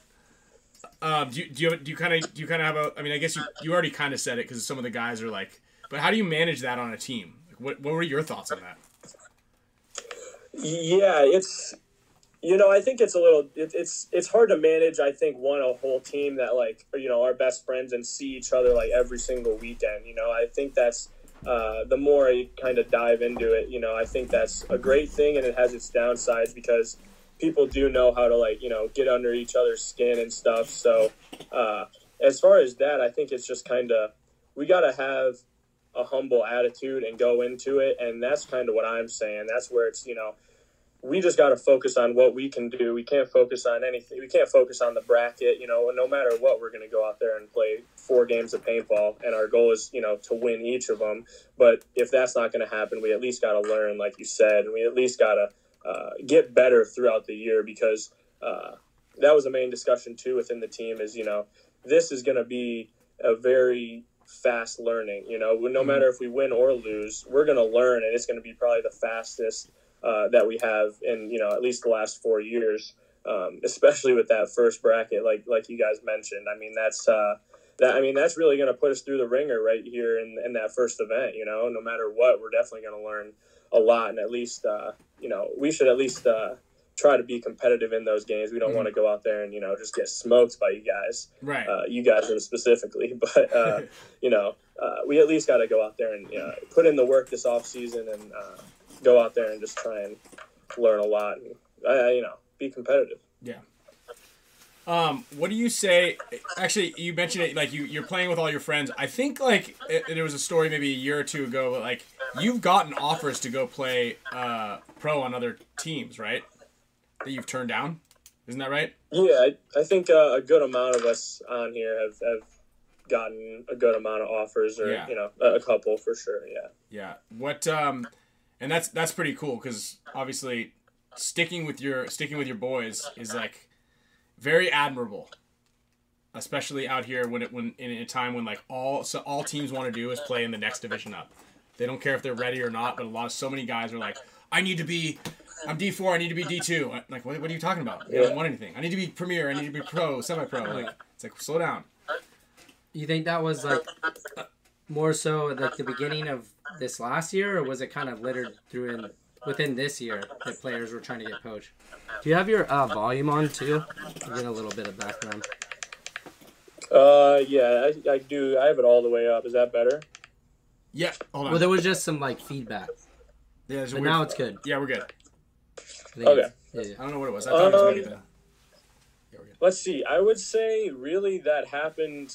A: Um, do you do you do you kind of do you kind of have a? I mean, I guess you you already kind of said it because some of the guys are like, but how do you manage that on a team? Like, what what were your thoughts on that?
C: Yeah, it's you know I think it's a little it, it's it's hard to manage. I think one a whole team that like you know our best friends and see each other like every single weekend. You know I think that's uh, the more I kind of dive into it, you know, I think that's a great thing, and it has its downsides because people do know how to like you know get under each other's skin and stuff. So uh, as far as that, I think it's just kind of we got to have a humble attitude and go into it, and that's kind of what I'm saying. That's where it's you know we just got to focus on what we can do. We can't focus on anything. We can't focus on the bracket. You know, no matter what, we're going to go out there and play four games of paintball, and our goal is, you know, to win each of them. But if that's not going to happen, we at least got to learn, like you said, and we at least got to uh, get better throughout the year because uh, that was a main discussion too within the team. Is you know, this is going to be a very fast learning. You know, no matter if we win or lose, we're going to learn, and it's going to be probably the fastest uh, that we have in you know at least the last four years, um, especially with that first bracket, like like you guys mentioned. I mean that's uh, that I mean that's really going to put us through the ringer right here in, in that first event. You know, no matter what, we're definitely going to learn a lot, and at least uh, you know we should at least uh, try to be competitive in those games. We don't mm-hmm. want to go out there and you know just get smoked by you guys,
A: right?
C: Uh, you guys specifically, [laughs] but uh, [laughs] you know uh, we at least got to go out there and you know, put in the work this off season and uh, go out there and just try and learn a lot and uh, you know be competitive.
A: Yeah. Um, what do you say? Actually, you mentioned it like you you're playing with all your friends. I think like it, there was a story maybe a year or two ago, but like you've gotten offers to go play uh, pro on other teams, right? That you've turned down. Isn't that right?
C: Yeah, I, I think uh, a good amount of us on here have, have gotten a good amount of offers, or yeah. you know, a, a couple for sure. Yeah.
A: Yeah. What um and that's that's pretty cool because obviously sticking with your sticking with your boys is like very admirable especially out here when it when in a time when like all so all teams want to do is play in the next division up they don't care if they're ready or not but a lot of so many guys are like i need to be i'm d4 i need to be d2 like what, what are you talking about you don't want anything i need to be premier i need to be pro semi-pro like it's like slow down
B: you think that was like more so like the beginning of this last year, or was it kind of littered through in within this year that players were trying to get poached? Do you have your uh, volume on too? Get a little bit of background.
C: Uh, yeah, I, I do. I have it all the way up. Is that better?
A: Yeah.
B: Hold on. Well, there was just some like feedback. Yeah, but now it's good.
A: Yeah, we're good.
C: Okay.
A: Yeah, yeah, I don't know what it was. I thought um, it was maybe the.
C: Yeah, let's see. I would say really that happened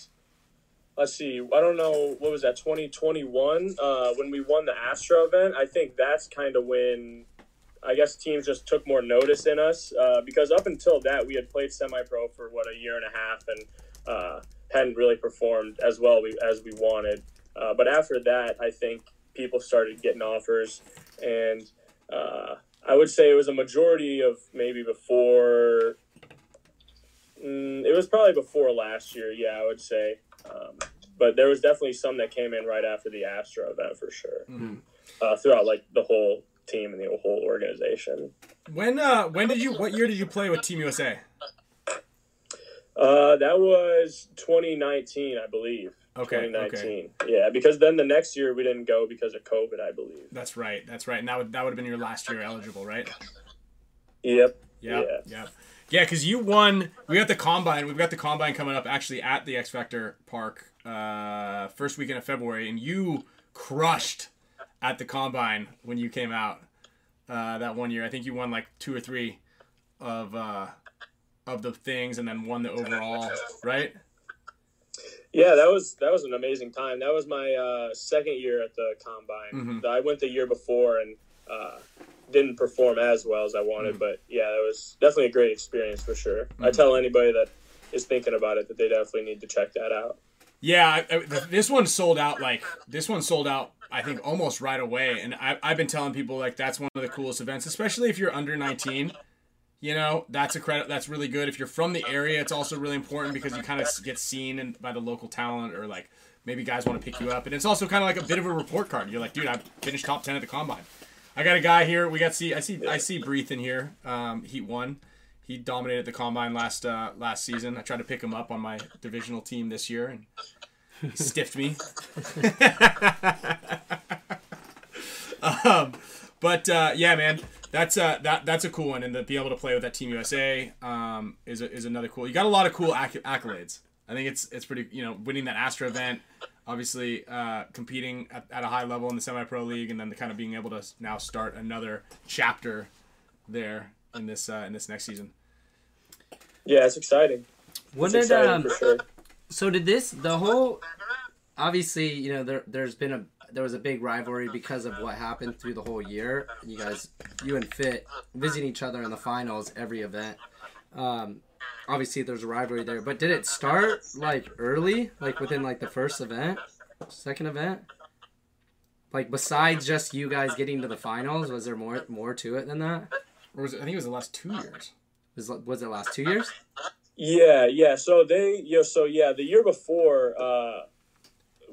C: let's see, I don't know, what was that, 2021, uh, when we won the Astro event? I think that's kind of when I guess teams just took more notice in us uh, because up until that, we had played semi pro for what, a year and a half and uh, hadn't really performed as well we, as we wanted. Uh, but after that, I think people started getting offers. And uh, I would say it was a majority of maybe before. Mm, it was probably before last year, yeah, I would say. Um, but there was definitely some that came in right after the Astro event for sure. Mm-hmm. Uh, throughout like the whole team and the whole organization.
A: When uh when did you what year did you play with Team USA?
C: Uh, that was 2019, I believe.
A: Okay.
C: 2019. Okay. Yeah, because then the next year we didn't go because of COVID, I believe.
A: That's right. That's right. And that would that would have been your last year eligible, right?
C: Yep.
A: Yep. Yeah. Yep. Yeah, because you won. We got the combine. We've got the combine coming up actually at the X Factor Park uh, first weekend of February, and you crushed at the combine when you came out uh, that one year. I think you won like two or three of uh, of the things, and then won the overall, right?
C: Yeah, that was that was an amazing time. That was my uh, second year at the combine. Mm-hmm. I went the year before and uh, didn't perform as well as I wanted, mm-hmm. but yeah, that was definitely a great experience for sure. Mm-hmm. I tell anybody that is thinking about it that they definitely need to check that out.
A: Yeah, I, I, this one sold out like this one sold out. I think almost right away, and I, I've been telling people like that's one of the coolest events, especially if you're under 19. You know, that's a credit. That's really good. If you're from the area, it's also really important because you kind of get seen by the local talent or like maybe guys want to pick you up, and it's also kind of like a bit of a report card. You're like, dude, I finished top 10 at the combine. I got a guy here. We got see. I see. I see Breathe in here. Um, Heat one. He dominated the combine last uh, last season. I tried to pick him up on my divisional team this year, and he stiffed me. [laughs] um, but uh, yeah, man, that's uh, that that's a cool one, and to be able to play with that Team USA um, is a, is another cool. You got a lot of cool acc- accolades. I think it's it's pretty. You know, winning that Astro event, obviously uh, competing at, at a high level in the semi-pro league, and then the kind of being able to now start another chapter there in this uh, in this next season.
C: Yeah, it's exciting.
B: What
C: It's
B: did
C: exciting
B: um?
C: for sure.
B: So did this the whole? Obviously, you know there there's been a there was a big rivalry because of what happened through the whole year. You guys, you and Fit visiting each other in the finals every event. Um, obviously there's a rivalry there, but did it start like early, like within like the first event, second event? Like besides just you guys getting to the finals, was there more more to it than that?
A: Or was it, I think it was the last two years.
B: Was was it last two years?
C: Yeah, yeah. So they, yeah, so yeah, the year before, uh,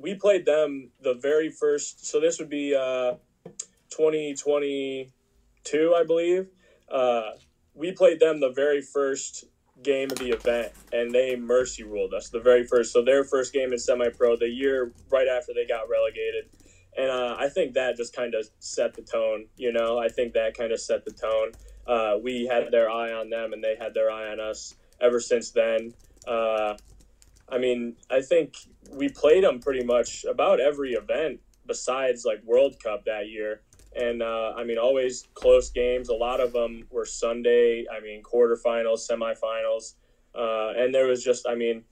C: we played them the very first. So this would be uh, 2022, I believe. Uh, we played them the very first game of the event, and they mercy ruled us the very first. So their first game in semi-pro, the year right after they got relegated, and uh, I think that just kind of set the tone. You know, I think that kind of set the tone. Uh, we had their eye on them, and they had their eye on us ever since then. Uh, I mean, I think we played them pretty much about every event besides like World Cup that year. And uh, I mean, always close games. A lot of them were Sunday. I mean, quarterfinals, semifinals, uh, and there was just, I mean,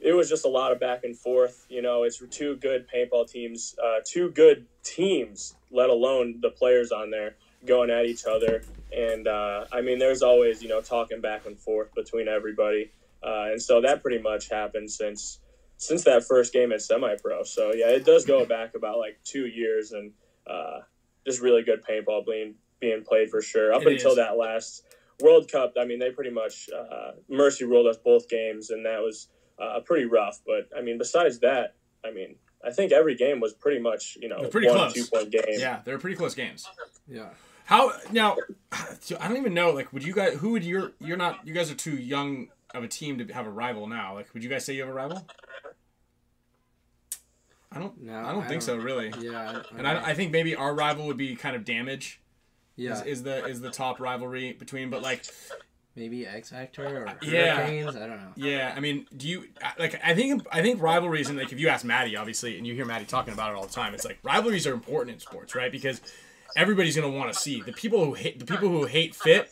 C: it was just a lot of back and forth. You know, it's two good paintball teams, uh, two good teams, let alone the players on there going at each other. And uh, I mean, there's always you know talking back and forth between everybody, uh, and so that pretty much happened since since that first game at semi-pro. So yeah, it does go back about like two years, and uh, just really good paintball being being played for sure. Up
A: It
C: until
A: is.
C: that last World Cup, I mean, they pretty much uh, mercy ruled us both games, and that was uh, pretty rough. But I mean, besides that, I mean, I think every game was pretty much you know
A: pretty
C: one
A: close.
C: two point game.
A: Yeah, they were pretty close games.
B: Yeah.
A: How now? I don't even know. Like, would you guys? Who would your? You're not. You guys are too young of a team to have a rival now. Like, would you guys say you have a rival? I don't.
B: No,
A: I don't
B: I
A: think so.
B: don't-
A: Really.
B: Yeah.
A: And I, I think maybe our rival would be kind of damage.
B: yeah.
A: Is, is the is the top rivalry between? But like,
B: maybe X Factor or
A: Yeah.
B: Hurricanes. I don't know.
A: yeah. I mean, do you like? I think I think rivalries and like if you ask Maddie, obviously, and you hear Maddie talking about it all the time, it's like rivalries are important in sports, right? Because everybody's gonna want to see the people who hate the people who hate fit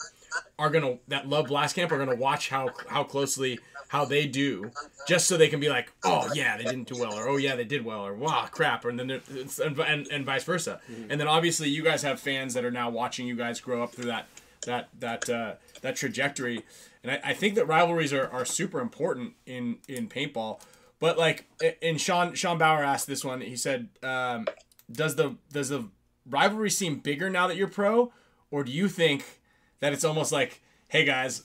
A: are gonna that love blast camp are gonna watch how how closely how they do just so they can be like oh yeah they didn't do well or oh yeah they did well or wow crap or and then it's, and, and, and vice versa. And then obviously you guys have fans that are now watching you guys grow up through that that that uh, that trajectory. And I, I think that rivalries are, are super important in in paintball. But like and Sean Sean Bauer asked this one. He said um, does the does the rivalry seem bigger now that you're pro or do you think that it's almost like, hey guys,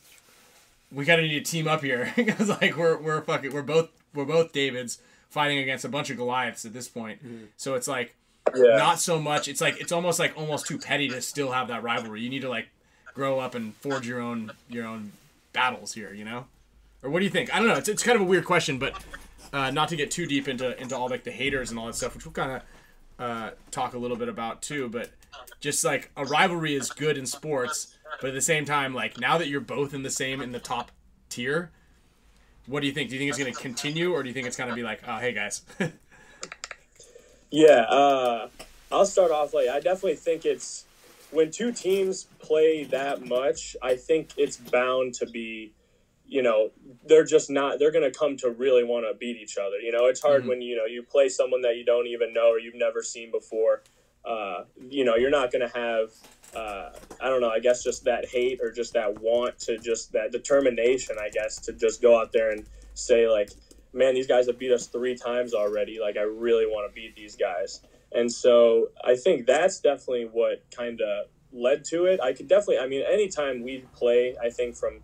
A: we kind of need to team up here [laughs] because like we're we're fucking we're both we're both Davids fighting against a bunch of Goliaths at this point. So it's like
C: Yeah.
A: not so much. It's like it's almost like almost too petty to still have that rivalry. You need to like grow up and forge your own your own battles here. You know, or what do you think? I don't know. It's it's kind of a weird question, but uh, not to get too deep into into all like the haters and all that stuff, which we'll kind of uh, talk a little bit about too. But just like a rivalry is good in sports, but at the same time, like now that you're both in the same in the top tier, what do you think? Do you think it's going to continue, or do you think it's going to be like, oh, hey guys, [laughs]
C: Yeah, uh, I'll start off like I definitely think it's when two teams play that much, I think it's bound to be, you know, they're just not they're going to come to really want to beat each other. You know, it's hard
A: Mhm.
C: when you know you play someone that you don't even know or you've never seen before. Uh, you know, you're not going to have uh, I don't know, I guess just that hate or just that want to just that determination, I guess, to just go out there and say like, man, these guys have beat us three times already. Like, I really want to beat these guys. And so I think that's definitely what kind of led to it. I could definitely, I mean, anytime we play, I think from,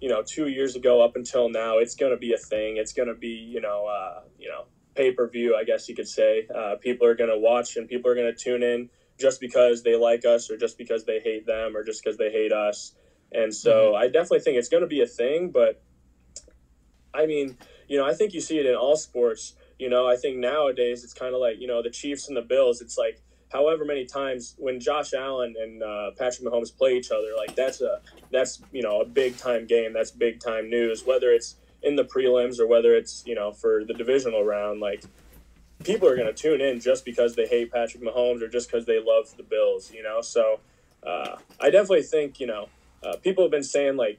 C: you know, two years ago up until now, it's going to be a thing. It's going to be, you know, uh, you know, pay per view, I guess you could say. Uh, people are going to watch and people are going to tune in just because they like us or just because they hate them or just because they hate us. And so I definitely think it's going to be a thing, but I mean, you know, I think you see it in all sports. You know, I think nowadays it's kind of like, you know, the Chiefs and the Bills, it's like however many times when Josh Allen and uh, Patrick Mahomes play each other, like that's a that's, you know, a big time game. That's big time news, whether it's in the prelims or whether it's, you know, for the divisional round, like people are going to tune in just because they hate Patrick Mahomes or just because they love the Bills, you know. So uh, I definitely think you know uh, people have been saying like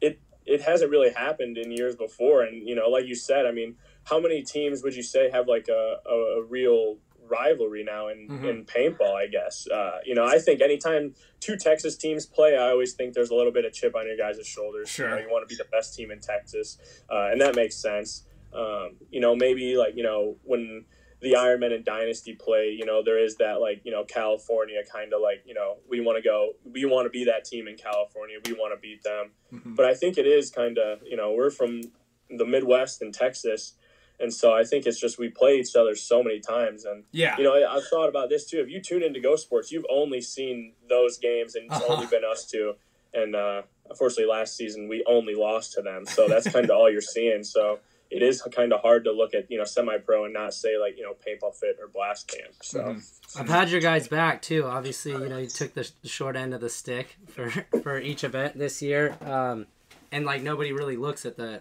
C: it it hasn't really happened in years before, and you know, like you said, I mean, how many teams would you say have like a, a, a real rivalry now in,
A: Mhm.
C: in paintball, I guess. Uh, you know, I think anytime two Texas teams play, I always think there's a little bit of chip on your guys' shoulders.
A: Sure.
C: You, know, you want to be the best team in Texas, uh, and that makes sense. Um, you know, maybe like, you know, when the Ironmen and Dynasty play, you know, there is that like, you know, California kind of like, you know, we want to go, we want to be that team in California. We want to beat them.
A: Mhm.
C: But I think it is kind of, you know, we're from the Midwest and Texas. And so I think it's just we play each other so many times. And,
A: Yeah.
C: you know, I, I've thought about this too. If you tune into Go Sports, you've only seen those games and it's
A: Uh-huh.
C: only [laughs] been us two. And uh, unfortunately, last season we only lost to them. So that's kind of all you're seeing. So it is kind of hard to look at, you know, semi pro and not say like, you know, Paintball Fit or Blast Camp. So.
A: Mhm.
B: I've had your guys back too. Obviously, you know you took the the short end of the stick for for each event this year, um, and like nobody really looks at the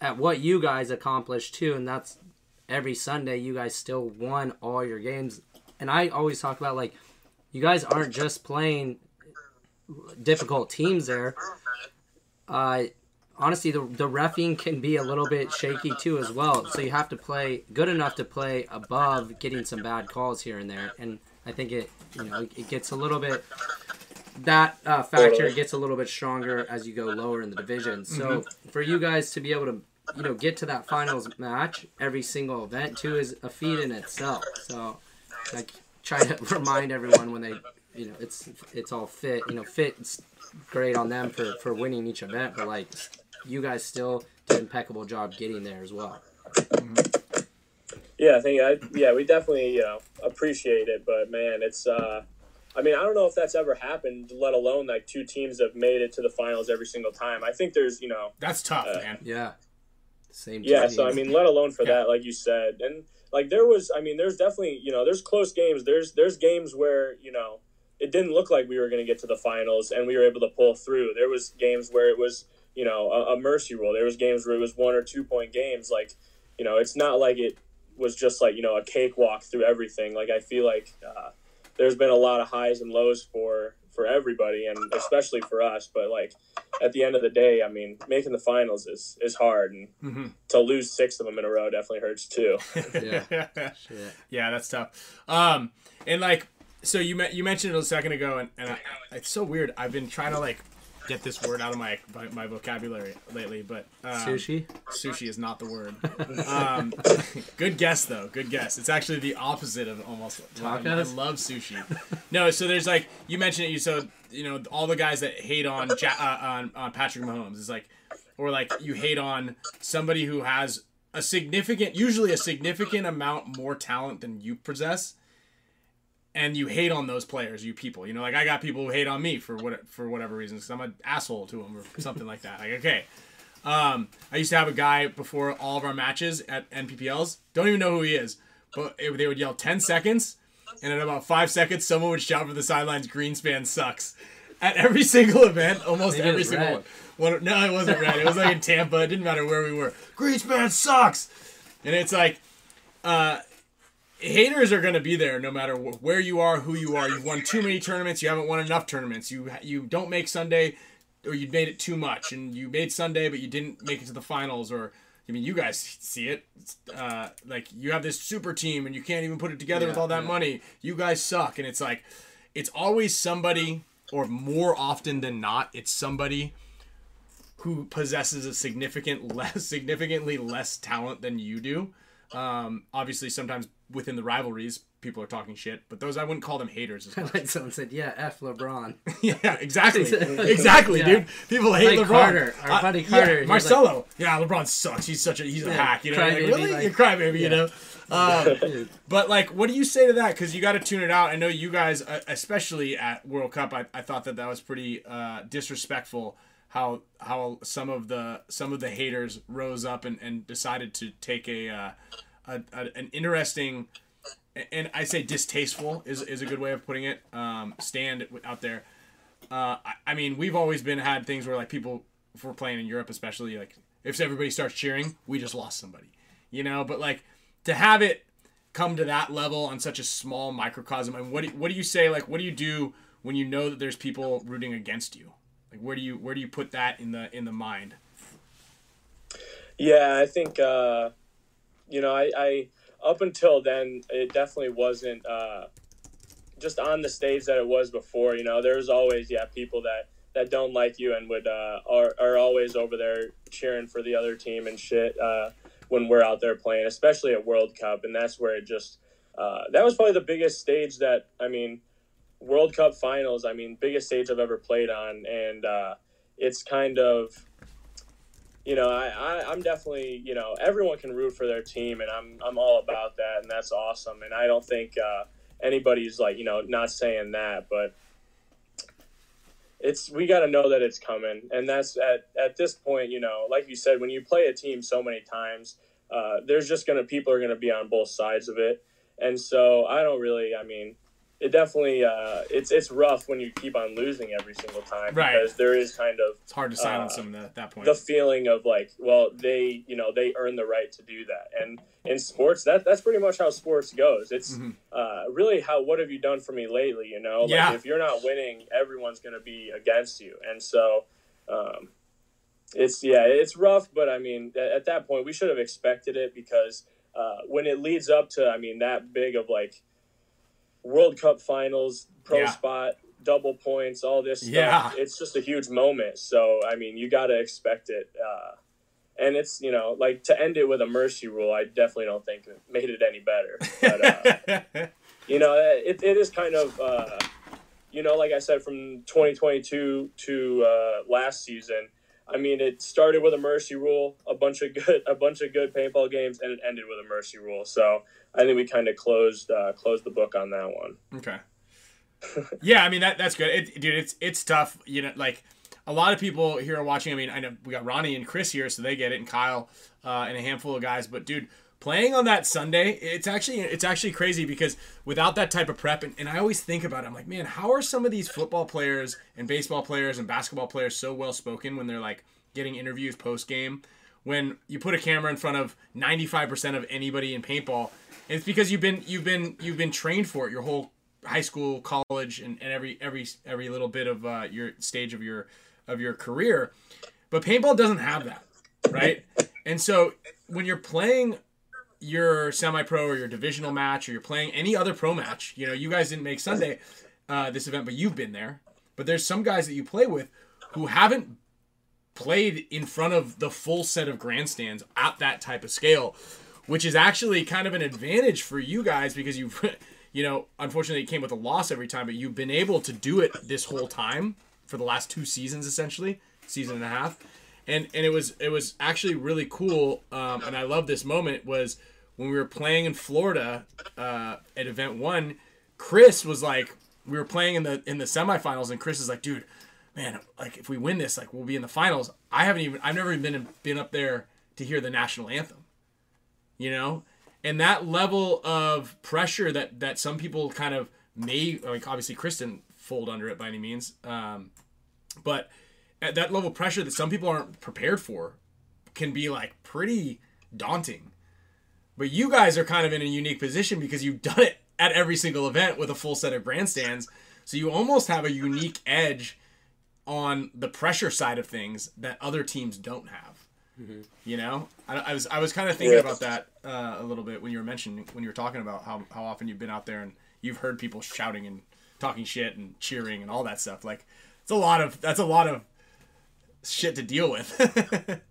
B: at what you guys accomplished too, and that's every Sunday you guys still won all your games. And I always talk about like you guys aren't just playing difficult teams there. Uh, honestly, the the refing can be a little bit shaky too as well. So you have to play good enough to play above getting some bad calls here and there. And I think it you know it gets a little bit that uh, factor gets a little bit stronger as you go lower in the division. So for you guys to be able to you know get to that finals match every single event too is a feat in itself. So like try to [laughs] remind everyone when they you know it's it's all fit you know fit's great on them for for winning each event but like you guys still did an impeccable job getting there as well
C: Yeah, I think I yeah we definitely you know appreciate it, but man, it's uh, I mean I don't know if that's ever happened, let alone like two teams have made it to the finals every single time. I think there's you know
A: That's tough,
C: Uh,
A: man.
B: yeah same
C: yeah,
B: two
C: so I mean let alone for
A: Yeah.
C: that like you said, and like there was I mean there's definitely you know there's close games. There's there's games where you know it didn't look like we were going to get to the finals and we were able to pull through. There was games where it was you know a, a mercy rule. There was games where it was one or two point games. Like you know it's not like it was just like you know a cakewalk through everything. Like I feel like uh, there's been a lot of highs and lows for for everybody and especially for us. But like at the end of the day, I mean making the finals is is hard and
A: hmm
C: to lose six of them in a row definitely hurts too. [laughs]
A: yeah. Yeah, that's tough. Um, and like, so you me- you mentioned it a second ago, and, and I, it's so weird. I've been trying to like get this word out of my my, vocabulary lately, but um,
B: sushi
A: Sushi is not the word. Um, good guess though. Good guess. It's actually the opposite of almost.
B: tacos.
A: I love sushi. No, so there's like you mentioned it. You so you know all the guys that hate on ja- uh, on on Patrick Mahomes is like, or like you hate on somebody who has a significant, usually a significant amount more talent than you possess. And you hate on those players, you people. You know, like I got people who hate on me for what for whatever reasons, because I'm an asshole to them or something like that. Like, okay, um, I used to have a guy before all of our matches at NPPLs. Don't even know who he is, but it, they would yell 10 seconds, and in about five seconds, someone would shout from the sidelines, "Greenspan sucks." At every single event, almost every single
B: red.
A: one. one. No, it wasn't red. It was like in Tampa. It didn't matter where we were. Greenspan sucks, and it's like, uh, haters are gonna be there no matter wh- where you are, who you are. You've won too many tournaments. You haven't won enough tournaments. You you don't make Sunday, or you made it too much, and you made Sunday, but you didn't make it to the finals. Or I mean, you guys see it. Uh, like you have this super team, and you can't even put it together with all that
B: yeah.
A: money. You guys suck, and it's like, it's always somebody, or more often than not, it's somebody who possesses a significant [laughs] less significantly less talent than you do. Um, obviously, sometimes within the rivalries, people are talking shit, but those I wouldn't call them haters. As [laughs] much.
B: like someone said yeah f lebron [laughs]
A: yeah, exactly, [laughs] exactly,
B: Yeah.
A: dude. People hate
B: Like
A: LeBron.
B: Carter, our
A: I-
B: buddy Carter, he's
A: Marcelo. yeah, LeBron sucks. He's such a he's a hack. You know, like, really,
B: like-
A: you crybaby. You
B: Yeah.
A: know. Um, but like, what do you say to that? Because you got to tune it out. I know you guys, uh, especially at World Cup, I, I thought that that was pretty uh, disrespectful. How how some of the some of the haters rose up and, and decided to take a, uh, a, a an interesting and I say distasteful is, is a good way of putting it. Um, stand out there. Uh, I, I mean, we've always been had things where like people, if we're playing in Europe, especially like if everybody starts cheering, we just lost somebody, you know. But like to have it come to that level on such a small microcosm? And what do, what do you say? Like, what do you do when you know that there's people rooting against you? Like, where do you where do you put that in the in the mind?
C: Yeah, I think uh, you know, I, I up until then, it definitely wasn't uh, just on the stage that it was before. You know, there's always yeah people that that don't like you and would uh, are are always over there cheering for the other team and shit uh, when we're out there playing, especially at World Cup, and that's where it just uh, that was probably the biggest stage that I mean, World Cup finals. I mean, biggest stage I've ever played on, and uh, it's kind of you know, I, I, I'm definitely, you know, everyone can root for their team, and I'm, I'm all about that, and that's awesome. And I don't think uh, anybody's like, you know, not saying that, but it's we got to know that it's coming, and that's at at this point, you know, like you said, when you play a team so many times, uh, there's just gonna people are gonna be on both sides of it, and so I don't really, I mean, it definitely uh, it's it's rough when you keep on losing every single time
A: Right.
C: because there is kind of
A: It's hard to silence
C: Uh,
A: them at that point.
C: the feeling of like, well, they you know they earn the right to do that, and in sports, that that's pretty much how sports goes. It's
A: Mhm.
C: uh, really how what have you done for me lately? You know, like
A: Yeah.
C: if you're not winning, everyone's going to be against you, and so. Um, it's yeah, it's rough, but I mean, at that point, we should have expected it because uh, when it leads up to, I mean, that big of like World Cup finals, pro
A: Yeah.
C: spot, double points, all this stuff.
A: Yeah.
C: It's just a huge moment. So, I mean, you got to expect it. Uh, and it's, you know, like to end it with a mercy rule, I definitely don't think it made it any better. But, uh, [laughs] you know, it, it is kind of, uh, you know, like I said, from 2022 to uh, last season, I mean, it started with a mercy rule, a bunch of good, [laughs] a bunch of good paintball games, and it ended with a mercy rule. So I think we kind of closed uh, closed the book on that one.
A: Okay. [laughs] yeah, I mean that that's good, it, dude. It's it's tough, you know. Like a lot of people here are watching. I mean, I know we got Ronnie and Chris here, so they get it, and Kyle uh, and a handful of guys. But dude, playing on that Sunday, it's actually it's actually crazy because without that type of prep, and, and I always think about it. I'm like, man, how are some of these football players and baseball players and basketball players so well spoken when they're like getting interviews post game? When you put a camera in front of 95% of anybody in paintball, it's because you've been you've been you've been trained for it your whole high school, college, and, and every every every little bit of uh, your stage of your of your career. But paintball doesn't have that, right? And so when you're playing your semi-pro or your divisional match, or you're playing any other pro match, you know, you guys didn't make Sunday uh, this event, but you've been there. But there's some guys that you play with who haven't played in front of the full set of grandstands at that type of scale, which is actually kind of an advantage for you guys because you've, [laughs] you know, unfortunately it came with a loss every time, but you've been able to do it this whole time for the last two seasons essentially, season and a half. And, and it was it was actually really cool, um, and I love this moment was when we were playing in Florida uh, at event one. Chris was like, we were playing in the in the semifinals, and Chris is like, dude, man, like if we win this, like we'll be in the finals. I haven't even, I've never even been been up there to hear the national anthem, you know, and that level of pressure that that some people kind of may, like obviously didn't fold under it by any means, um, but at that level of pressure that some people aren't prepared for can be like pretty daunting. But you guys are kind of in a unique position because you've done it at every single event with a full set of grandstands. So you almost have a unique edge on the pressure side of things that other teams don't have. You know, I, I was I was kind of thinking
C: Yeah.
A: about that uh, a little bit when you were mentioning when you were talking about how, how often you've been out there and you've heard people shouting and talking shit and cheering and all that stuff. Like it's a lot of that's a lot of shit to deal with. [laughs]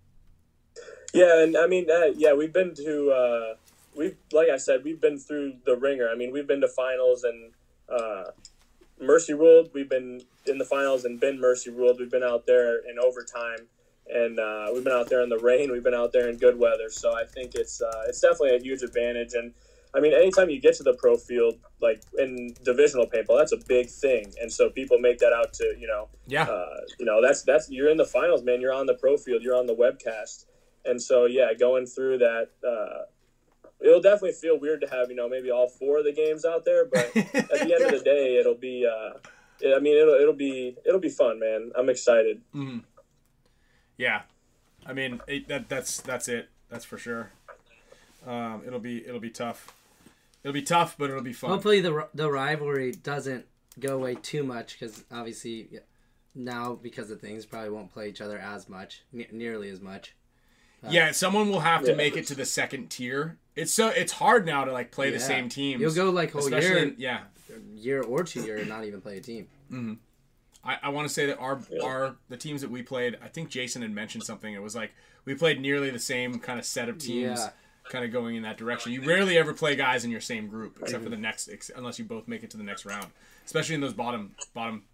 C: Yeah, and I mean, uh, yeah, we've been to, uh, we've like I said, we've been through the ringer. I mean, we've been to finals and uh, mercy ruled. We've been in the finals and been mercy ruled. We've been out there in overtime, and uh, we've been out there in the rain. We've been out there in good weather. So I think it's uh, it's definitely a huge advantage. And I mean, anytime you get to the pro field, like in divisional paintball, that's a big thing. And so people make that out to you know
A: yeah,
C: uh, you know that's that's you're in the finals man you're on the pro field you're on the webcast and so yeah going through that uh, it'll definitely feel weird to have you know maybe all four of the games out there but [laughs] at the end of the day it'll be uh, i mean it'll, it'll be it'll be fun man i'm excited
A: Yeah, I mean it, that that's that's it. That's for sure. Um, it'll be it'll be tough. It'll be tough, but it'll be fun.
B: Hopefully the the rivalry doesn't go away too much because obviously now because of things probably won't play each other as much, ne- nearly as much.
A: yeah, someone will have to make it to the second tier. It's so it's hard now to like play the same teams.
B: You'll go like whole year,
A: in- yeah.
B: year or two year and not even play a team.
A: I, I want to say that our
C: Yeah.
A: our the teams that we played, I think Jason had mentioned something. It was like we played nearly the same kind of set of teams,
B: Yeah.
A: kind of going in that direction. You rarely ever play guys in your same group, except for the next, ex- unless you both make it to the next round, especially in those bottom bottom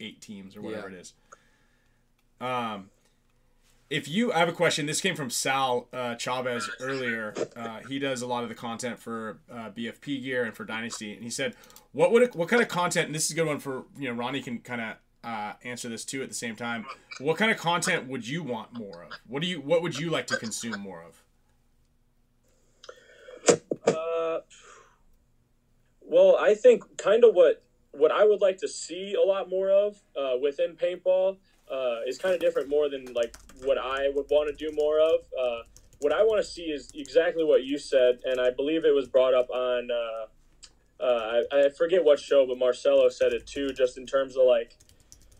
A: eight teams or whatever
B: Yeah.
A: it is. Um, if you, I have a question. This came from Sal uh, Chavez earlier. Uh, he does a lot of the content for uh, BFP Gear and for Dynasty, and he said, "What would what kind of content?" And this is a good one for you know Ronnie can kind of uh, answer this too at the same time. What kind of content would you want more of? What do you what would you like to consume more of?
C: Uh, well, I think kind of what what I would like to see a lot more of uh, within paintball uh, is kind of different more than like what I would want to do more of. Uh, what I want to see is exactly what you said, and I believe it was brought up on. Uh, uh, I, I forget what show, but Marcelo said it too. Just in terms of like,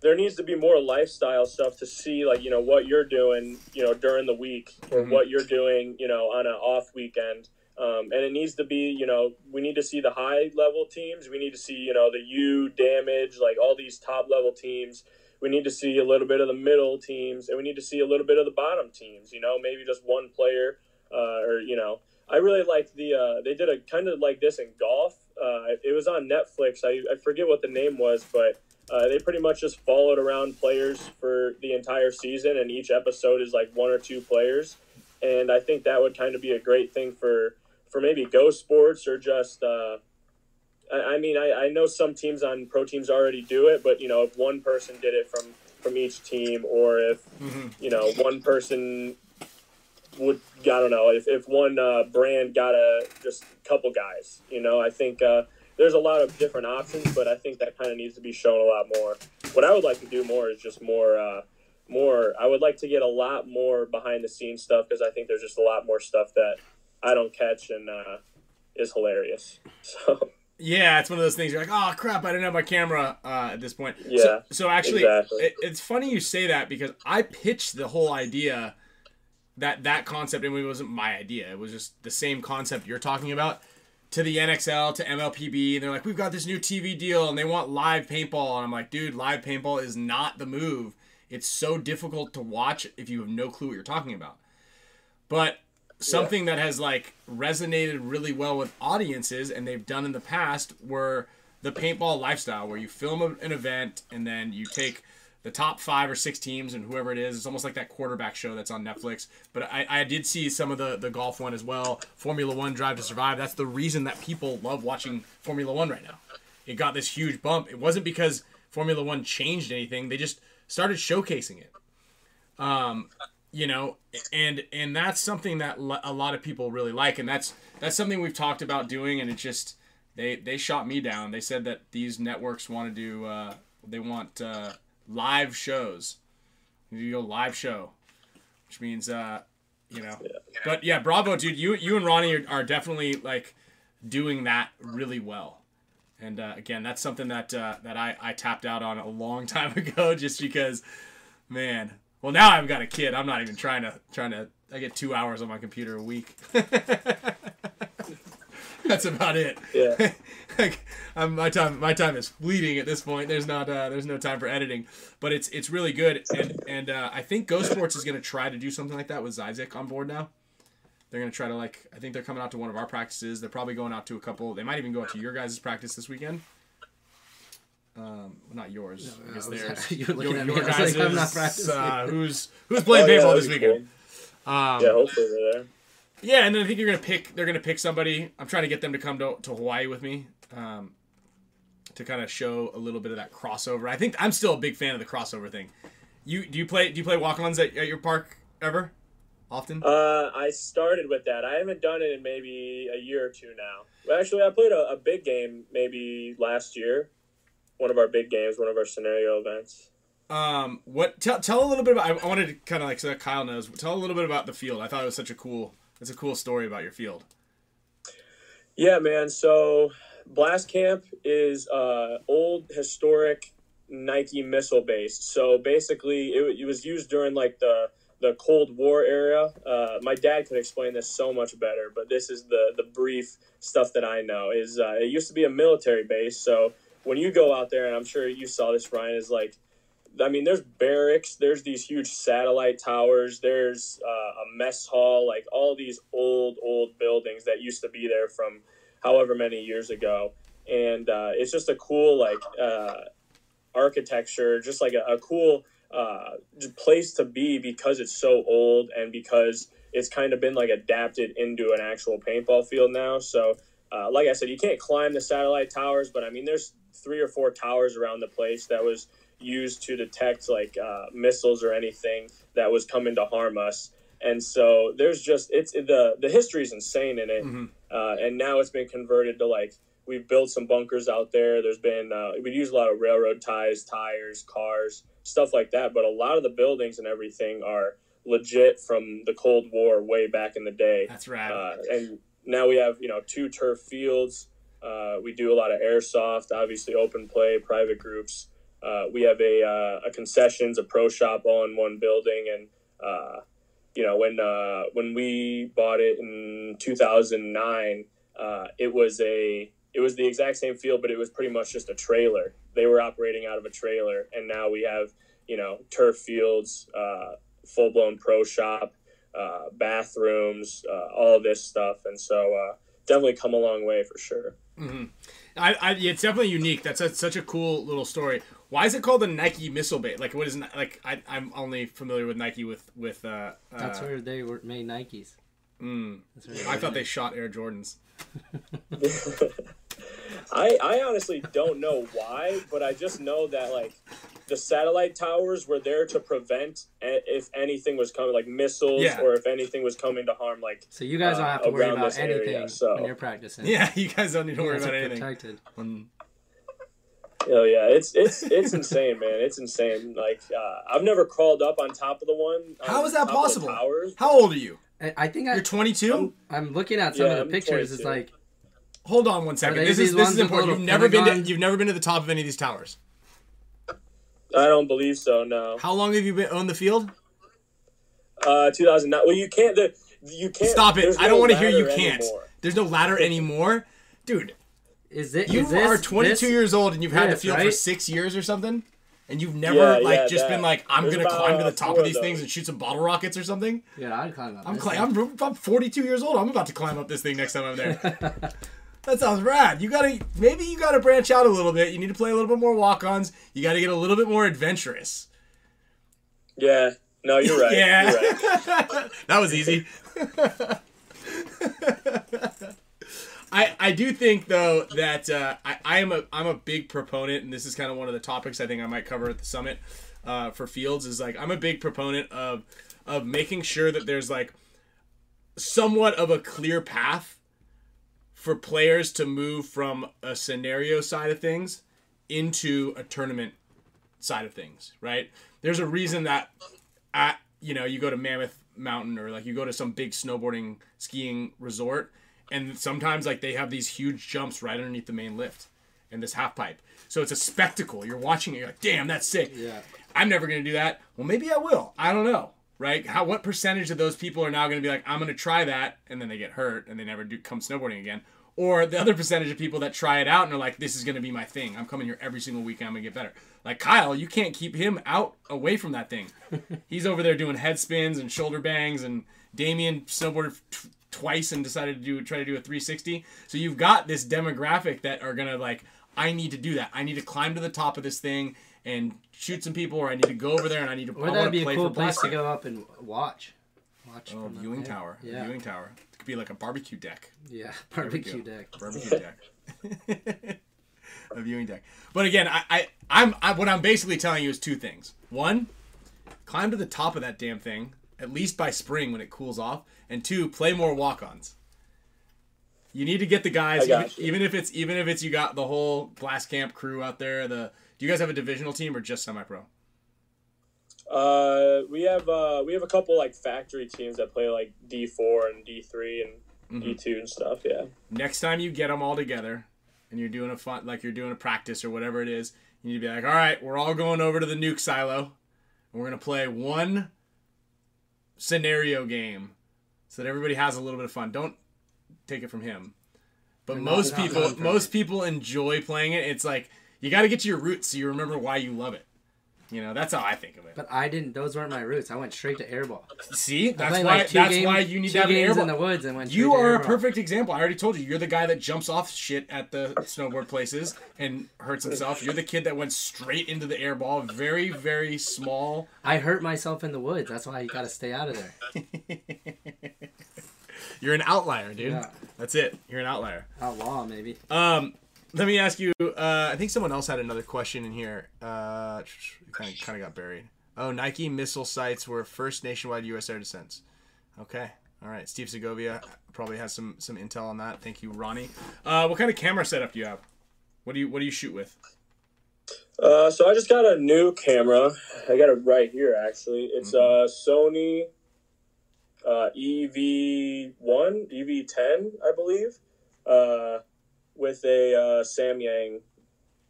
C: there needs to be more lifestyle stuff to see, like you know what you're doing, you know during the week, or
A: Mhm.
C: what you're doing, you know on an off weekend. Um, and it needs to be, you know, we need to see the high level teams. We need to see, you know, the U damage, like all these top level teams. We need to see a little bit of the middle teams, and we need to see a little bit of the bottom teams. You know, maybe just one player, uh, or you know, I really liked the. Uh, they did a kind of like this in golf. Uh, it was on Netflix. I, I forget what the name was, but uh, they pretty much just followed around players for the entire season, and each episode is like one or two players. And I think that would kind of be a great thing for for maybe Go Sports or just. I, I mean, I, I know some teams on pro teams already do it, but you know, if one person did it from from each team, or if
A: Mm-hmm.
C: you know one person would I don't know if, if one uh, brand got a just a couple guys, you know, I think uh, there's a lot of different options, but I think that kind of needs to be shown a lot more. What I would like to do more is just more. Uh, more i would like to get a lot more behind the scenes stuff because i think there's just a lot more stuff that i don't catch and uh, is hilarious [laughs] so
A: Yeah, it's one of those things. You're like, oh crap, I didn't have my camera uh, at this point.
C: Yeah,
A: So, so actually,
C: exactly.
A: it, it's funny you say that because I pitched the whole idea that that concept, and it wasn't my idea. It was just the same concept you're talking about to the NXL to MLPB, and they're like, we've got this new TV deal, and they want live paintball, and I'm like, dude, live paintball is not the move. It's so difficult to watch if you have no clue what you're talking about. But something that has like resonated really well with audiences and they've done in the past were the paintball lifestyle where you film a- an event and then you take the top five or six teams and whoever it is it's almost like that quarterback show that's on netflix. But i, I did see some of the, the golf one as well formula one drive to survive. That's the reason that people love watching formula one right now. It got this huge bump. It wasn't because formula one changed anything. They just started showcasing it. Um, you know and and that's something that a lot of people really like and that's that's something we've talked about doing and it just they they shot me down. They said that these networks want to do uh, they want uh, live shows. You go live show which means uh you know. But yeah bravo dude you you and ronnie are, are definitely like doing that really well. And uh, again that's something that uh, that I, I tapped out on a long [laughs] time ago just because man well now i've got a kid. I'm not even trying to trying to i get two hours on my computer a week. [laughs] That's about it.
C: Yeah. [laughs]
A: Like um, my time my time is fleeting at this point. There's not uh, there's no time for editing. But it's it's really good. And and uh, i think Go Sports is going to try to do something like that with Zyzik on board now. They're going to try to like i think they're coming out to one of our practices. They're probably going out to a couple they might even go out to your guys' practice this weekend um well, not yours i guess
B: I
A: theirs [laughs]
B: you were
A: your, your
B: I was like, I'm not practicing.
A: uh, [laughs] who's who's playing
C: Oh, yeah,
A: paintball this weekend
C: cool.
A: um,
C: yeah hopefully they're there
A: yeah, and then I think you're gonna pick. They're gonna pick somebody. I'm trying to get them to come to, to Hawaii with me, um, to kind of show a little bit of that crossover. I think I'm still a big fan of the crossover thing. You do you play do you play walk-ons at, at your park ever? Often?
C: Uh, I started with that. I haven't done it in maybe a year or two now. But actually, I played a, a big game maybe last year. One of our big games, one of our scenario events.
A: Um, what tell tell a little bit about. I, I wanted to kind of like so that Kyle knows. Tell a little bit about the field. I thought it was such a cool. It's a cool story about your field.
C: Yeah, man. So Blast Camp is uh, old historic Nike missile base. So basically, it, it was used during like the the Cold War era. Uh, my dad could explain this so much better, but this is the the brief stuff that I know. Is uh, it used to be a military base. So when you go out there, and I'm sure you saw this, Ryan, is like. I mean, there's barracks. There's these huge satellite towers. There's uh, a mess hall. Like all these old, old buildings that used to be there from however many years ago, and uh, it's just a cool like uh, architecture, just like a, a cool uh, place to be because it's so old and because it's kind of been like adapted into an actual paintball field now. So, uh, like I said, you can't climb the satellite towers, but I mean, there's three or four towers around the place that was used to detect like uh, missiles or anything that was coming to harm us. And so there's just it's the the history is insane in it,
A: Mhm.
C: uh, and now it's been converted to like we've built some bunkers out there. There's been uh, we use a lot of railroad ties, tires, cars, stuff like that. But a lot of the buildings and everything are legit from the Cold War way back in the day.
A: That's right.
C: Uh, and now we have you know two turf fields. Uh, we do a lot of airsoft, obviously open play, private groups. Uh, we have a, uh, a concessions, a pro shop all in one building, and uh, you know when uh, when we bought it in 2009, uh, it was a it was the exact same field, but it was pretty much just a trailer. They were operating out of a trailer, and now we have you know turf fields, full blown pro shop, bathrooms, all this stuff, and so definitely come a long way for sure.
A: Hmm I, I, it's definitely unique. That's a, such a cool little story. Why is it called the Nike missile base? Like, what is Ni- like? I, I'm only familiar with Nike with with. Uh,
B: That's
A: uh,
B: where they were made Nikes.
A: mm,
B: That's where
A: I thought
B: made.
A: they shot Air Jordans. [laughs]
C: I I honestly don't know why, but I just know that like the satellite towers were there to prevent a- if anything was coming, like missiles,
A: Yeah.
C: or if anything was coming to harm, like
B: So you guys don't
C: uh,
B: have to worry
C: around
B: about
C: this area,
B: anything
C: so-
B: when you're practicing.
A: Yeah, you guys don't need to
B: You
A: worry
B: guys
A: about
B: are
A: anything.
B: protected.
A: When-
C: Oh yeah, it's it's it's insane, man. It's insane. Like uh, I've never crawled up on top of the one. on
A: How is that
C: top of the
A: possible?
C: Towers.
A: How old are you?
B: I, I think I,
A: You're 22.
B: I'm looking at some
C: Yeah,
B: of the
C: I'm
B: pictures. It's
C: 22.
B: like
A: Hold on one second.
B: they
A: This
B: these
A: is this
B: ones
A: is
B: with
A: important.
B: little
A: You've never been to
B: pentagons?
A: you've never been to the top of any of these towers.
C: I don't believe so. No.
A: How long have you been on the field?
C: Uh, 2009. Well, you can't. The, you can't.
A: Stop it!
C: there's
A: I don't
C: no
A: want to hear you can't.
C: anymore.
A: There's no ladder anymore, dude.
B: is it?
A: You
B: is this,
A: are 22
B: this-
A: years old and you've had the
B: this,
A: field for six years or something, and you've never
C: Yeah,
A: like
C: yeah,
A: just
C: that.
A: been like, I'm
C: There's
A: gonna
C: about,
A: climb to the top of
C: of
A: these things and shoot some bottle rockets or something.
B: Yeah, I'd climb up.
A: I'm
B: this
A: cli- I'm, I'm 42 years old. I'm about to climb up this thing next time I'm there. [laughs] that sounds rad. You gotta maybe you gotta branch out a little bit. You need to play a little bit more walk-ons. You got to get a little bit more adventurous.
C: Yeah. No, you're right.
A: Yeah.
C: You're right. [laughs]
A: that was easy. I I do think though that uh, I I am a I'm a big proponent, and this is kind of one of the topics I think I might cover at the summit uh, for fields. Is like I'm a big proponent of of making sure that there's like somewhat of a clear path for players to move from a scenario side of things into a tournament side of things, right? There's a reason that at you know you go to Mammoth Mountain or like you go to some big snowboarding skiing resort and sometimes like they have these huge jumps right underneath the main lift and this half pipe. So it's a spectacle. You're watching it, you're like, damn, that's sick.
B: Yeah.
A: I'm never gonna do that. Well, maybe I will. I don't know. Right? How what percentage of those people are now gonna be like, I'm gonna try that, and then they get hurt and they never do come snowboarding again? Or the other percentage of people that try it out and are like, this is gonna be my thing. I'm coming here every single weekend. I'm gonna get better. Like Kyle, you can't keep him out away from that thing. [laughs] He's over there doing head spins and shoulder bangs, and Damien snowboarded t- twice and decided to do try to do a 360. So you've got this demographic that are gonna like, I need to do that. I need to climb to the top of this thing and shoot some people, or I need to go over there and I need to. I
B: Or
A: wanna
B: that'd be a cool place to go up and watch. Watch.
A: Oh,
B: from
A: viewing
B: height.
A: tower. A
B: Yeah.
A: viewing tower. It could be like a barbecue deck.
B: Yeah. [laughs] Barbecue deck.
A: Barbecue deck. [laughs] a viewing deck. But again, I, I I'm I, what I'm basically telling you is two things. One, climb to the top of that damn thing at least by spring when it cools off, and two, play more walk-ons. You need to get the guys, even, even if it's even if it's you got the whole blast camp crew out there. The do you guys have a divisional team or just semi-pro?
C: Uh, we have uh, we have a couple like factory teams that play like D four and D three, and E two and stuff. Yeah.
A: Next time you get them all together, and you're doing a fun, like you're doing a practice or whatever it is, you need to be like, all right, we're all going over to the nuke silo, and we're gonna play one scenario game, so that everybody has a little bit of fun. Don't take it from him. But
B: not-
A: most
B: not
A: people, most people enjoy playing it. It's like you got to get to your roots so you remember why you love it. You know, that's how I think of it.
B: But I didn't. Those weren't my roots. I went straight to airball.
A: See, that's why.
B: like,
A: that's
B: game-
A: why you need to have an airball.
B: in the woods and went.
A: You are a perfect example. I already told you. You're the guy that jumps off shit at the snowboard places and hurts himself. You're the kid that went straight into the airball. Very, very small.
B: I hurt myself in the woods. That's why you got to stay out of there. [laughs]
A: You're an outlier, dude.
B: Yeah.
A: That's it. You're an outlier.
B: Outlaw maybe.
A: Um, let me ask you. Uh, I think someone else had another question in here. Uh, kind of, kind of got buried. Oh, Nike missile sites were first nationwide U.S. air defense. Okay. All right. Steve Segovia probably has some some intel on that. Thank you, Ronnie. Uh, what kind of camera setup do you have? What do you What do you shoot with?
C: Uh, so I just got a new camera. I got it right here actually. It's a Sony uh, EV1, EV10, I believe, uh, with a uh, Samyang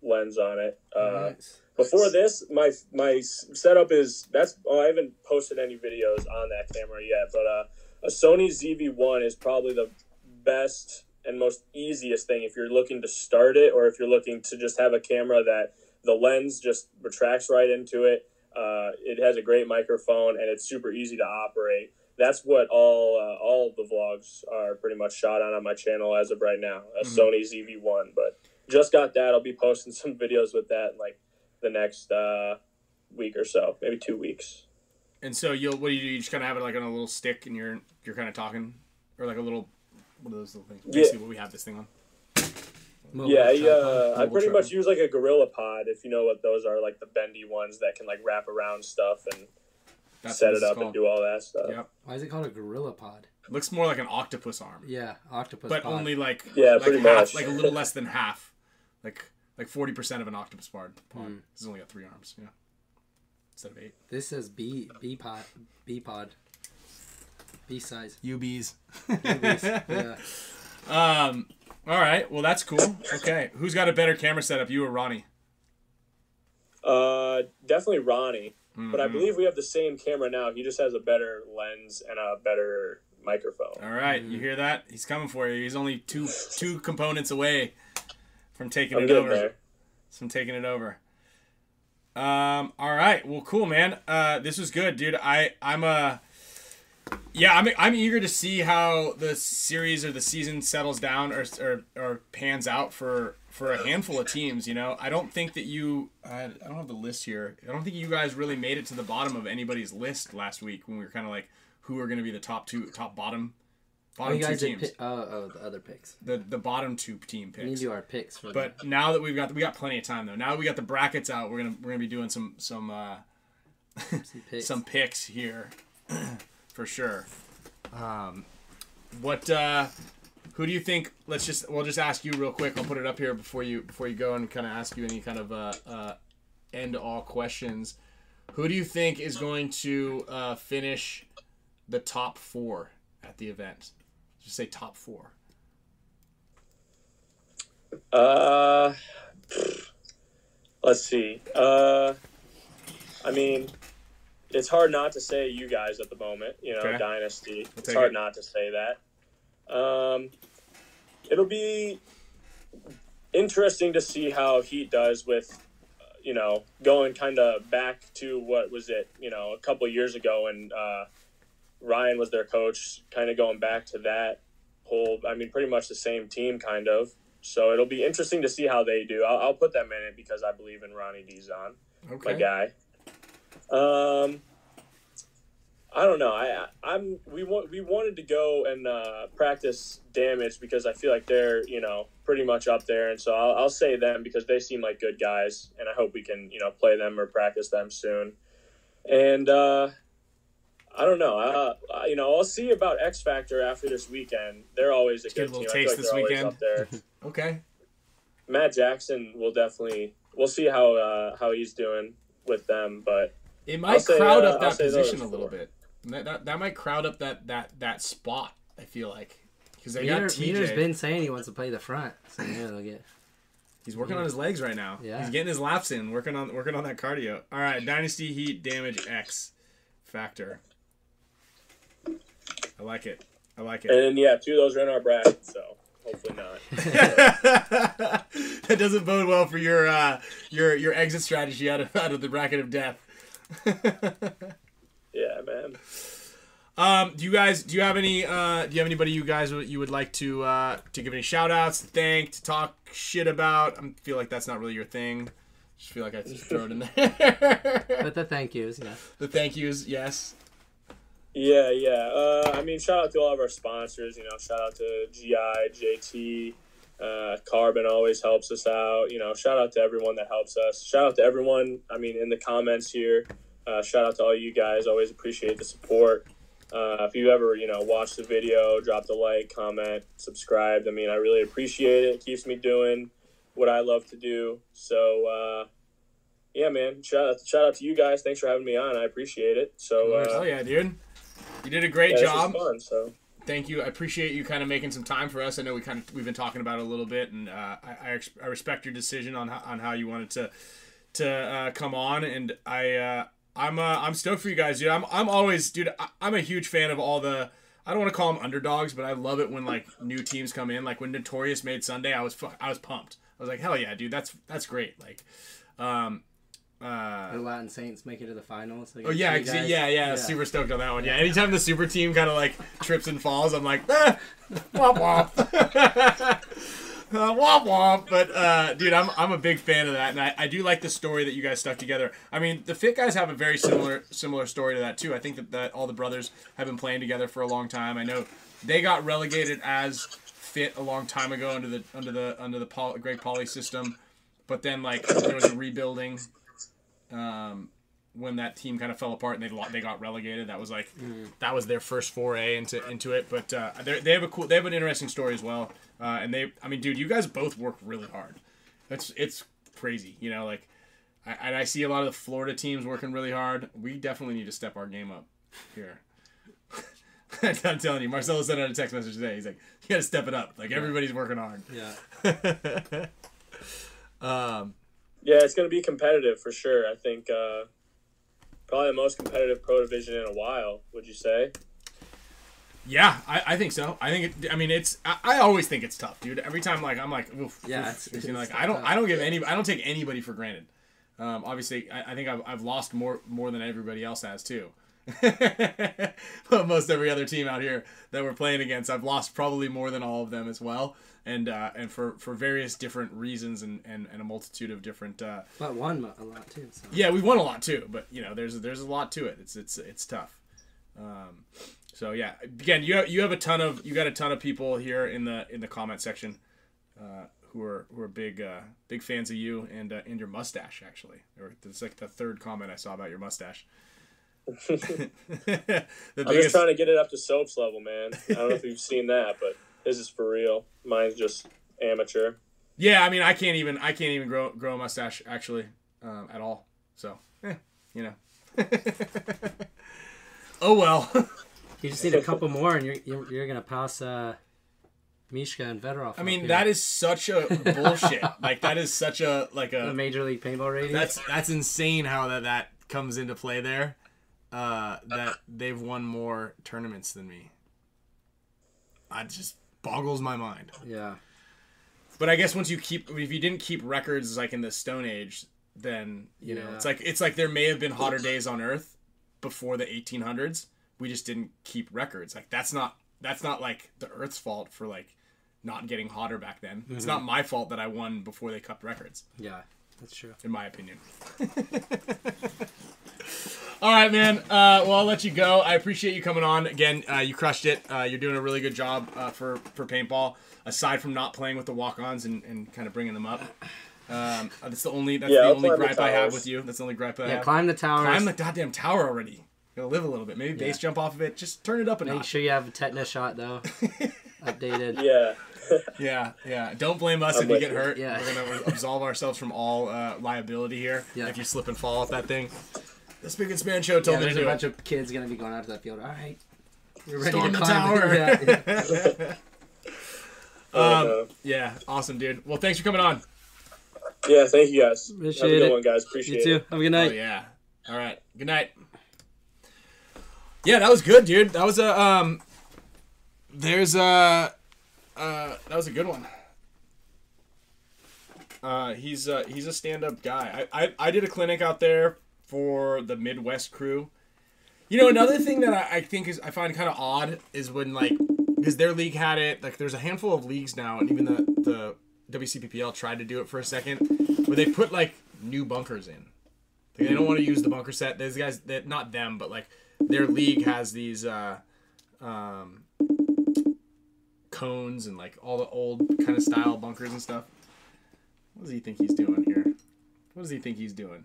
C: lens on it. Uh,
B: Nice.
C: Before this, my my setup is that's oh, I haven't posted any videos on that camera yet, but uh, a Sony ZV-1 is probably the best and most easiest thing if you're looking to start it or if you're looking to just have a camera that the lens just retracts right into it. Uh, it has a great microphone and it's super easy to operate. That's what all uh, all of the vlogs are pretty much shot on on my channel as of right now. A
A: Mhm.
C: Sony ZV-1, but just got that. I'll be posting [laughs] some videos with that in like the next uh, week or so, maybe two weeks.
A: And so you'll what do you do? You just kind of have it like on a little stick, and you're you're kind of talking, or like a little what are those little things?
C: Yeah.
A: Basically, what we have this thing on.
B: Mobile
C: yeah, I, uh, I pretty
A: tripod.
C: much use like a Gorilla Pod, if you know what those are, like the bendy ones that can like wrap around stuff and
A: That's
C: set it
A: this is
C: up and do all that stuff.
A: Yep.
B: Why is it called a gorilla pod?
A: Looks more like an octopus arm,
B: Yeah, octopus
A: but
B: pod.
A: only like
C: Yeah,
A: like
C: pretty
A: half,
C: much.
A: like a little less than half, like like forty percent of an octopus pod. pod.
B: Hmm.
A: This has only got three arms. Yeah. Instead of eight.
B: This says B B pod B pod. B size.
A: UBs. [laughs]
B: Yeah.
A: Um. All right. Well, that's cool. Okay. Who's got a better camera setup, you or Ronnie?
C: Uh, definitely Ronnie, but I
A: Mhm.
C: believe we have the same camera now. He just has a better lens and a better microphone.
A: All right, you hear that? He's coming for you. He's only two two components away from taking
C: I'm
A: it over.
C: there.
A: From taking it over. Um. All right. Well, cool, man. Uh, this was good, dude. I I'm a. Yeah, I'm I'm eager to see how the series or the season settles down or or, or pans out for for a handful of teams. You know, I don't think that you. I, I don't have the list here. I don't think you guys really made it to the bottom of anybody's list last week when we were kind of like who are going to be the top two, top bottom,
B: Oh,
A: bottom
B: you
A: two
B: guys did
A: teams.
B: pick, oh, oh, the other picks.
A: the the bottom two team
B: We need
A: picks.
B: to do our picks for
A: But now that we've got we got plenty of time though. Now that we got the brackets out. We're gonna we're gonna be doing some some uh,
B: some picks. [laughs]
A: some picks here [clears throat] for sure. Um, what uh, who do you think? Let's just we'll just ask you real quick. I'll put it up here before you before you go and kind of ask you any kind of uh, uh, end all questions. Who do you think is going to uh, finish the top four at the event? Just say top four.
C: Uh, let's see. Uh, I mean, it's hard not to say you guys at the moment. You know,
A: Okay.
C: dynasty.
A: We'll
C: it's hard
A: it.
C: not to say that. Um, it'll be interesting to see how Heat does with, uh, you know, going kind of back to what was it, you know, a couple years ago and uh, Ryan was their coach, kind of going back to that whole. I mean, pretty much the same team, kind of. So it'll be interesting to see how they do. I'll, I'll put them in it because I believe in Ronnie Dizon,
A: Okay.
C: my guy. Um, I don't know. I I'm we want we wanted to go and uh, practice damage because I feel like they're you know pretty much up there, and so I'll, I'll say them because they seem like good guys, and I hope we can you know play them or practice them soon. And uh, I don't know. Uh, I- you know, I'll see about X Factor after this weekend. They're always a
A: Get a
C: good
A: little
C: team. I feel
A: taste
C: like
A: this
C: they're always
A: weekend.
C: up there. [laughs]
A: Okay.
C: Matt Jackson will definitely. We'll see how uh, how he's doing with them, but
A: It might
C: say,
A: crowd
C: uh,
A: up that position a little
C: four.
A: bit. That, that that might crowd up that that that spot. I feel like because they got
B: Meter,
A: TJ.
B: Meter's been saying he wants to play the front, so maybe they'll get.
A: He's working on his legs right now.
B: Yeah.
A: He's getting his laps in, working on working on that cardio. All right, Dynasty Heat damage X factor. I like it. I like it.
C: And then, yeah, two of those are in our bracket, so hopefully not. [laughs] [laughs]
A: that doesn't bode well for your uh, your your exit strategy out of out of the bracket of death. [laughs]
C: Yeah, man.
A: Um, do you guys do you have any uh, do you have anybody you guys would- you would like to uh, to give any shout outs, to thank, to talk shit about? I feel like that's not really your thing. Just feel like I just throw it in there. [laughs]
B: But the thank yous, yeah.
A: the thank yous, yes.
C: Yeah, yeah. Uh, I mean, shout out to all of our sponsors. You know, shout out to GI, JT, uh, Carbon always helps us out. You know, shout out to everyone that helps us. Shout out to everyone. I mean, in the comments here. Uh, shout out to all you guys. Always appreciate the support. Uh, if you ever, you know, watch the video, drop the like, comment, subscribe. I mean, I really appreciate it. It keeps me doing what I love to do. So, uh, yeah, man. Shout out, shout out to you guys. Thanks for having me on. I appreciate it. So, uh,
A: oh yeah, dude. You did a great
C: yeah,
A: job.
C: fun. So.
A: Thank you. I appreciate you kind of making some time for us. I know we kind of we've been talking about it a little bit, and uh, I, I, ex- I respect your decision on how, on how you wanted to to uh, come on, and I uh, I'm uh, I'm stoked for you guys, dude. I'm I'm always, dude. I, I'm a huge fan of all the. I don't want to call them underdogs, but I love it when like new teams come in. Like when Notorious made Sunday, I was fu- I was pumped. I was like, hell yeah, dude. That's that's great. Like, um, uh,
B: The Latin Saints make it to the finals.
A: Oh yeah, ex- yeah, yeah, Super stoked on that one. Yeah, anytime the super team kind of like trips and falls, I'm like, eh, womp womp, [laughs] [laughs] uh, womp womp. But uh, dude, I'm I'm a big fan of that, and I, I do like the story that you guys stuck together. I mean, the Fit guys have a very similar similar story to that too. I think that, that all the brothers have been playing together for a long time. I know they got relegated as Fit a long time ago under the under the under the Paul, Greg Poly system, but then like there was a rebuilding. Um, when that team kind of fell apart and they they got relegated. That was like that was their first foray into into it. But uh, they have a cool they have an interesting story as well. Uh, and they I mean, dude, you guys both work really hard. That's it's crazy. You know, like I, and I see a lot of the Florida teams working really hard. We definitely need to step our game up here. [laughs] I'm telling you, Marcelo sent out a text message today. He's like, "You got to step it up. Like everybody's working hard."
B: Yeah. [laughs]
A: um,
C: Yeah, it's going to be competitive for sure. I think uh, probably the most competitive pro division in a while. Would you say?
A: Yeah, I, I think so. I think it. I mean, it's. I, I always think it's tough, dude. Every time, like I'm like, oof,
B: Yeah,
A: oof.
B: it's-
A: You know,
B: it's
A: like I don't.
B: tough.
A: I don't give any. I don't take anybody for granted. Um, obviously, I, I think I've, I've lost more more than everybody else has too. [laughs] but Most every other team out here that we're playing against, I've lost probably more than all of them as well, and uh, and for, for various different reasons and, and, and a multitude of different. Uh,
B: But won a lot too. So.
A: yeah, we won a lot too, but you know, there's there's a lot to it. It's it's it's tough. Um, so yeah, again, you have, you have a ton of you got a ton of people here in the in the comment section uh, who are who are big uh, big fans of you and uh, and your mustache actually. Or it's like the third comment I saw about your mustache. [laughs]
C: I'm just trying to get it up to soaps level, man. I don't know if you've seen that, but this is for real. Mine's just amateur.
A: yeah. I mean, I can't even I can't even grow grow a mustache actually um, at all. So, eh, you know. [laughs] oh well. [laughs]
B: You just need a [laughs] couple more, and you're you're, you're gonna pass uh, Mishka and Fedorov.
A: I mean, that is such a bullshit. [laughs] like that is such a like
B: the
A: a
B: major league paintball rating.
A: that's that's insane how that that comes into play there. Uh, that they've won more tournaments than me. It just boggles my mind.
B: yeah.
A: But I guess once you keep, if you didn't keep records like in the Stone Age, then you know it's like it's like there may have been hotter days on Earth before the 1800s. We just didn't keep records. Like that's not that's not like the Earth's fault for like not getting hotter back then. It's not my fault that I won before they kept records,
B: Yeah, that's true.
A: in my opinion. [laughs] All right, man. Uh, well, I'll let you go. I appreciate you coming on again. Uh, you crushed it. Uh, you're doing a really good job uh, for for paintball. Aside from not playing with the walk-ons and, and kind of bringing them up, um, that's the only that's
C: Yeah,
A: the
C: I'll
A: only
C: climb the
A: gripe I have with you. That's the only gripe I
B: Yeah,
A: have.
B: climb the tower.
A: Climb the goddamn tower already. Gotta live a little bit. Maybe base
B: Yeah.
A: jump off of it. Just turn it up a
B: Make
A: notch.
B: sure you have a tetanus shot though. [laughs] Updated.
C: Yeah. [laughs]
A: Yeah, yeah. Don't blame us
C: I'm
A: if you get
C: you.
A: hurt.
B: Yeah.
A: We're gonna absolve ourselves from all uh, liability here.
B: Yeah.
A: If you slip and fall off that thing. The Spick and Span show told
B: Yeah,
A: me to
B: there's a bunch
A: it.
B: of kids gonna be going out to that field. All right, we're ready
A: Storm
B: to
A: the
B: climb.
A: tower.
B: Yeah, yeah. [laughs]
A: Um, yeah, awesome, dude. Well, thanks for coming on.
C: Yeah, thank you guys. Appreciate Have a good
B: it.
C: one, guys.
B: Appreciate you
C: Appreciate
B: too.
C: it.
B: Have a good
A: Oh
B: night.
A: yeah. All right. Good night. Yeah, that was good, dude. That was a um. There's a, uh, that was a good one. Uh, he's uh, he's a stand-up guy. I, I I did a clinic out there for the Midwest crew. You know, another thing that I, I think is I find kind of odd is when like because their league had it. Like, there's a handful of leagues now, and even the the WCPPL tried to do it for a second, where they put like new bunkers in. Like, they don't want to use the bunker set. Those guys, that not them, but like their league has these uh, um, cones and like all the old kind of style bunkers and stuff. What does he think he's doing here? What does he think he's doing?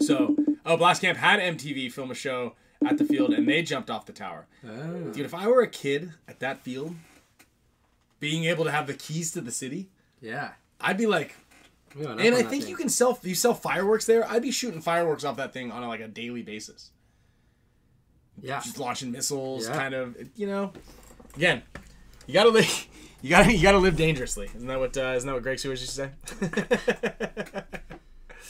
A: So, oh, Blast Camp had MTV film a show at the field, and they jumped off the tower.
B: Oh.
A: Dude, if I were a kid at that field, being able to have the keys to the city,
B: Yeah.
A: I'd be like,
B: We went up
A: and I think
B: thing.
A: you can sell you sell fireworks there. I'd be shooting fireworks off that thing on a, like a daily basis.
B: Yeah.
A: Just launching missiles,
B: Yeah.
A: kind of. You know, again, you gotta live. [laughs] You gotta you gotta live dangerously. Isn't that what uh, isn't that what Greg Sewers used to say? [laughs]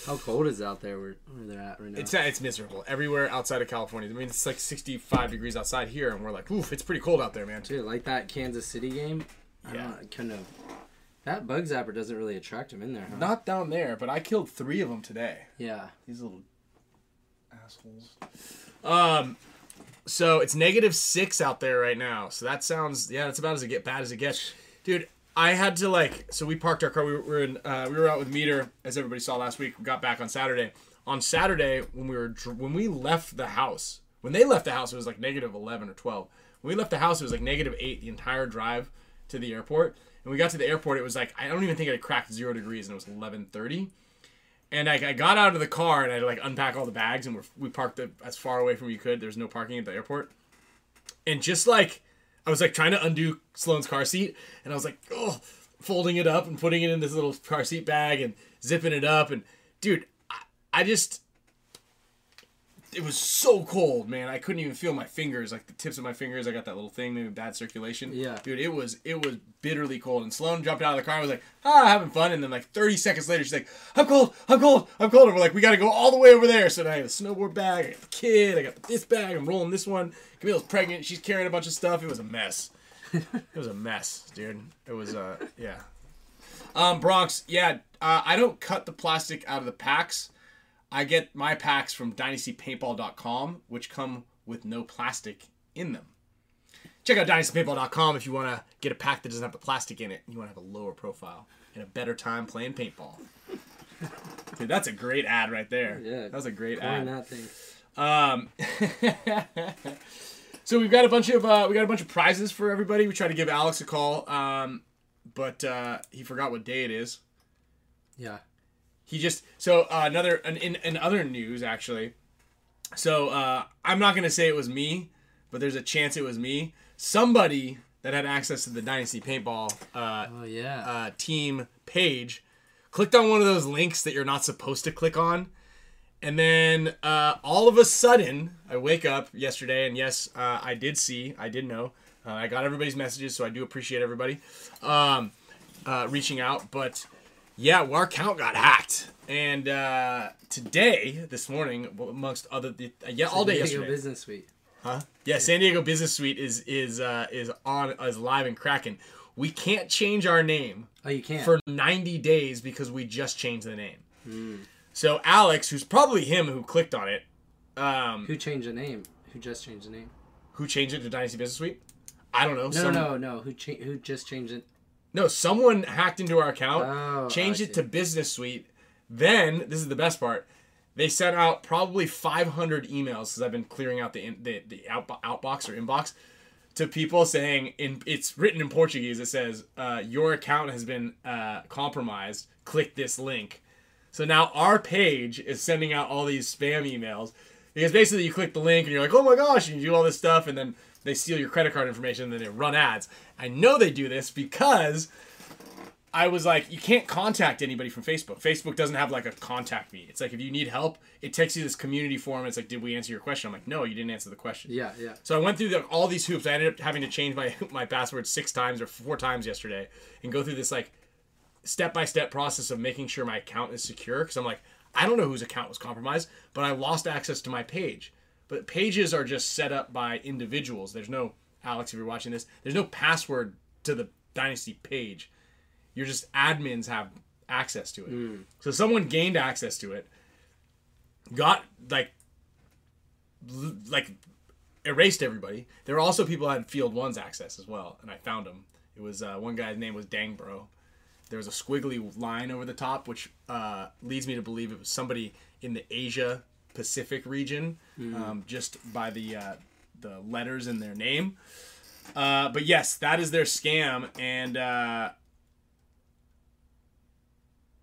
B: How cold is it out there where, where they're at right now?
A: it's it's miserable everywhere outside of California. I mean, it's like 65 degrees outside here, and we're like, oof, it's pretty cold out there, man.
B: Dude, like that Kansas City game. I
A: Yeah.
B: don't know, I couldn't. That bug zapper doesn't really attract him in there, huh?
A: Not down there, but I killed three of them today.
B: Yeah.
A: These little assholes. Um, so it's negative six out there right now. So that sounds yeah, that's about as it get bad as it gets, dude. I had to like so we parked our car. We were, we were in uh, we were out with Meter as everybody saw last week. We got back on Saturday. On Saturday when we were when we left the house when they left the house it was like negative eleven or twelve. When we left the house it was like negative eight the entire drive to the airport. And we got to the airport it was like I don't even think it cracked zero degrees and it was eleven thirty. And I, I got out of the car and I like unpack all the bags and we parked it as far away from you could. There's no parking at the airport. And just like I was like trying to undo Sloan's car seat and I was like, oh, folding it up and putting it in this little car seat bag and zipping it up. And dude, I, I just, it was so cold, man. I couldn't even feel my fingers, like the tips of my fingers. I got that little thing, maybe bad circulation.
B: Yeah.
A: Dude, it was it was bitterly cold. And Sloan jumped out of the car and was like, ah, having fun. And then like 30 seconds later, she's like, I'm cold, I'm cold, I'm cold. And we're like, we got to go all the way over there. So now I got a snowboard bag, I got the kid, I got this bag, I'm rolling this one. Camille's pregnant, she's carrying a bunch of stuff. It was a mess. [laughs] it was a mess, dude. It was, uh, yeah. Um, Bronx, yeah, uh, I don't cut the plastic out of the packs. I get my packs from dynastypaintball.com, which come with no plastic in them. Check out dynastypaintball.com if you want to get a pack that doesn't have the plastic in it. And you want to have a lower profile and a better time playing paintball. [laughs] Dude, that's a great ad right there.
B: Yeah.
A: That was a great ad.
B: that thing.
A: Um, [laughs] so we've got a bunch of uh, we got a bunch of prizes for everybody. We tried to give Alex a call, um, but uh, he forgot what day it is.
B: Yeah.
A: He just so uh, another in, in other news actually. So uh, I'm not gonna say it was me, but there's a chance it was me. Somebody that had access to the Dynasty Paintball uh,
B: Oh yeah.
A: uh, team page clicked on one of those links that you're not supposed to click on. And then uh, all of a sudden, I wake up yesterday, and yes, uh, I did see, I did know. Uh, I got everybody's messages, so I do appreciate everybody um, uh, reaching out. But yeah, well, our account got hacked. And uh, today, this morning, amongst other, uh, yeah, all day
B: San Diego
A: yesterday.
B: Business Suite.
A: Huh? Yeah, San Diego Business Suite is is uh, is on is live and cracking. We can't change our name
B: Oh, you can't.
A: for 90 days because we just changed the name.
B: Hmm.
A: So Alex, who's probably him who clicked on it, um,
B: Who changed the name? Who just changed the name?
A: who changed it to Dynasty Business Suite? I don't know.
B: No,
A: Some-
B: no, no. Who cha- Who just changed it?
A: No, someone hacked into our account,
B: Oh,
A: changed it to Business Suite. Then this is the best part. They sent out probably 500 emails because I've been clearing out the in, the, the out, outbox or inbox to people saying in it's written in Portuguese. It says uh, your account has been uh, compromised. Click this link. So now our page is sending out all these spam emails because basically you click the link and you're like, oh my gosh, and you do all this stuff, and then they steal your credit card information and then they run ads. I know they do this because I was like, you can't contact anybody from Facebook. Facebook doesn't have like a contact me. It's like if you need help, it takes you this community forum. It's like, did we answer your question? I'm like, no, you didn't answer the question.
B: Yeah, yeah.
A: So I went through the, all these hoops. I ended up having to change my [laughs] my password six times or four times yesterday, and go through this like step by step process of making sure my account is secure. Because I'm like, I don't know whose account was compromised, but I lost access to my page. But pages are just set up by individuals. There's no Alex, if you're watching this, there's no password to the Dynasty page. You're just admins have access to it. So someone gained access to it, got like like erased everybody. There were also people that had Field One's access as well, and I found them. It was uh, one guy's name was Dang Bro. There was a squiggly line over the top, which uh, leads me to believe it was somebody in the Asia Pacific region, um, just by the uh, the letters in their name. Uh, but yes, that is their scam, and uh,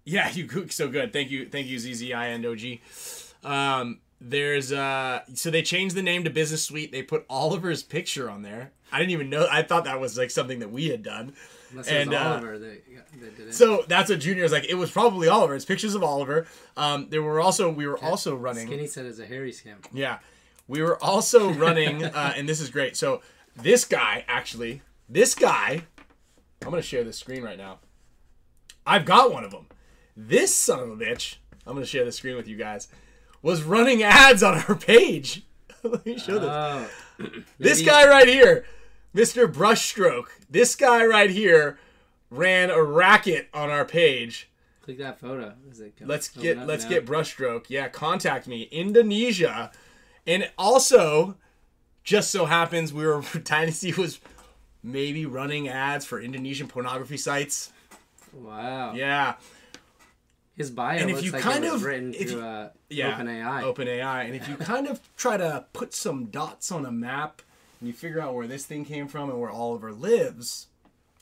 A: yeah, [laughs] you so good. Thank you, thank you, ZZINOG. Um, there's uh, so they changed the name to Business Suite. They put Oliver's picture on there. I didn't even know. I thought that was like something that we had done.
B: Unless
A: And,
B: it was
A: uh,
B: Oliver that, that did it.
A: So that's what Junior was like. It was probably Oliver. It's pictures of Oliver. Um, there were also we were also running.
B: Skinny said it's a hairy scam.
A: Yeah. We were also [laughs] running, uh, and this is great. So this guy, actually, this guy, I'm going to share the screen right now. I've got one of them. This son of a bitch, I'm going to share the screen with you guys, was running ads on our page. [laughs] Let me show this.
B: Oh,
A: This guy right here, Mr. Brushstroke, this guy right here ran a racket on our page.
B: Click that photo. Is it
A: Let's get let's
B: now?
A: get brushstroke. Yeah, contact me. Indonesia. And also, just so happens we were [laughs] Dynasty was maybe running ads for Indonesian pornography sites.
B: Wow.
A: Yeah.
B: His bio
A: And if
B: looks
A: you
B: like
A: kind of-
B: written
A: if
B: through uh,
A: Yeah.
B: OpenAI.
A: OpenAI. And if you kind of try to put some dots on a map and you figure out where this thing came from and where Oliver lives,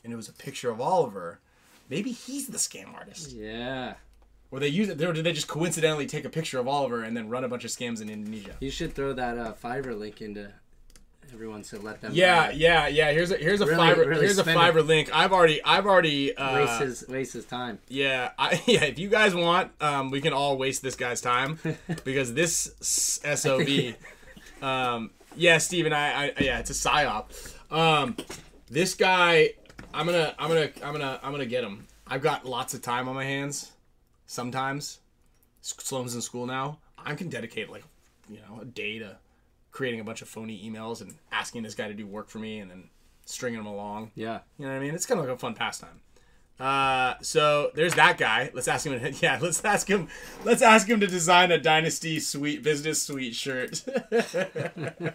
A: and it was a picture of Oliver, maybe he's the scam artist.
B: yeah.
A: Or they use it, or did they just coincidentally take a picture of Oliver and then run a bunch of scams in Indonesia?
B: You should throw that uh, Fiverr link into everyone to let them
A: Yeah,
B: uh,
A: yeah, yeah. Here's a here's a
B: Really-
A: Fiverr
B: really
A: here's a
B: it.
A: link. I've already I've already uh,
B: waste his waste his time.
A: yeah I, [laughs] yeah. If you guys want, um, we can all waste this guy's time [laughs] because this sob. [laughs] um, yeah, Steven, I, I yeah, it's a psyop. Um, this guy, I'm gonna I'm gonna I'm gonna I'm gonna get him. I've got lots of time on my hands. Sometimes, Sloan's in school now. I can dedicate like you know a day to creating a bunch of phony emails and asking this guy to do work for me and then stringing him along.
B: Yeah.
A: You know what I mean? It's kind of like a fun pastime. Uh, so there's that guy. Let's ask him. [laughs] Yeah, let's ask him. Let's ask him to design a Dynasty Suite Business Suite shirt. [laughs]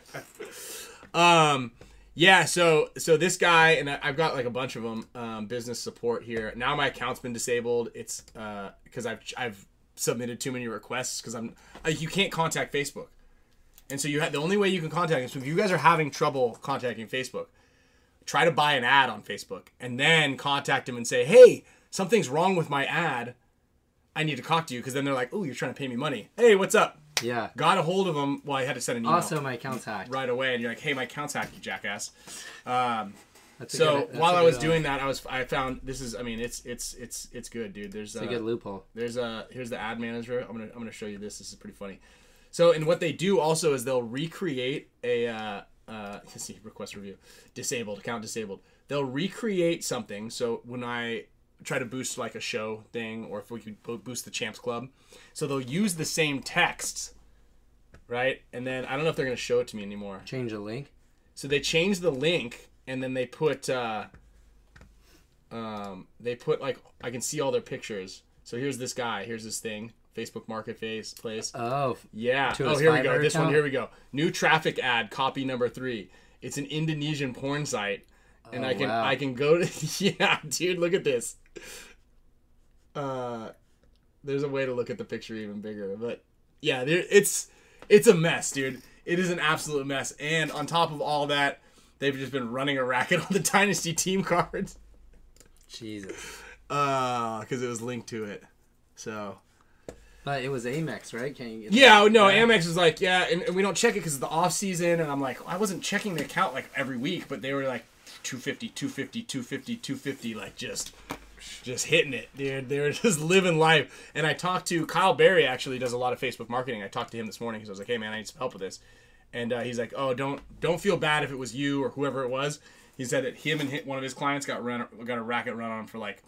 A: um, yeah. So so this guy and I've got like a bunch of them. Um, business support here. Now my account's been disabled. It's uh because I've I've submitted too many requests because I'm like you can't contact Facebook. And so you have the only way you can contact. So if you guys are having trouble contacting Facebook, try to buy an ad on Facebook and then contact them and say, "Hey, something's wrong with my ad. I need to talk to you." Because then they're like, "Oh, you're trying to pay me money. Hey, what's up?"
B: Yeah.
A: Got a hold of them. Well, I had to send an email
B: Also, my account's hacked.
A: right away, and you're like, "Hey, my account's hacked, you jackass." Um,
B: That's
A: so
B: good-
A: while I was doing that, I was I found this is I mean it's it's it's it's good, dude. There's
B: it's a
A: uh,
B: good loophole.
A: there's a here's the ad manager. I'm gonna I'm gonna show you this. This is pretty funny. So and what they do also is they'll recreate a uh, uh, [laughs] let's see request review disabled account disabled. They'll recreate something. So when I try to boost like a show thing, or if we could boost the Champs Club, so they'll use the same text, right? And then I don't know if they're gonna show it to me anymore.
B: Change the link.
A: So they change the link and then they put uh um they put like I can see all their pictures. So here's this guy, here's this thing, Facebook Marketplace place.
B: Oh,
A: Yeah. Oh, here we go. This one, here we go. New traffic ad, copy number 3. It's an Indonesian porn site. And
B: Oh,
A: I can
B: wow.
A: I can go to [laughs] Yeah, dude, look at this. Uh there's a way to look at the picture even bigger, but yeah, there it's it's a mess, dude. It is an absolute mess. And on top of all that, they've just been running a racket [laughs] on the dynasty team cards
B: Jesus.
A: uh cuz it was linked to it. So,
B: But it was Amex, right? Can you get
A: Yeah, no,
B: Yeah.
A: Amex was like, yeah, and, and we don't check it because it's the off season, and I'm like, I wasn't checking the account like every week, but they were like 250, 250, 250, 250, like just just hitting it, dude. They're [laughs] just living life. And I talked to Kyle Berry. Actually, does a lot of Facebook marketing. I talked to him this morning because I was like, "Hey, man, I need some help with this." And uh, he's like, "Oh, don't don't feel bad if it was you or whoever it was." He said that him and one of his clients got run got a racket run on for like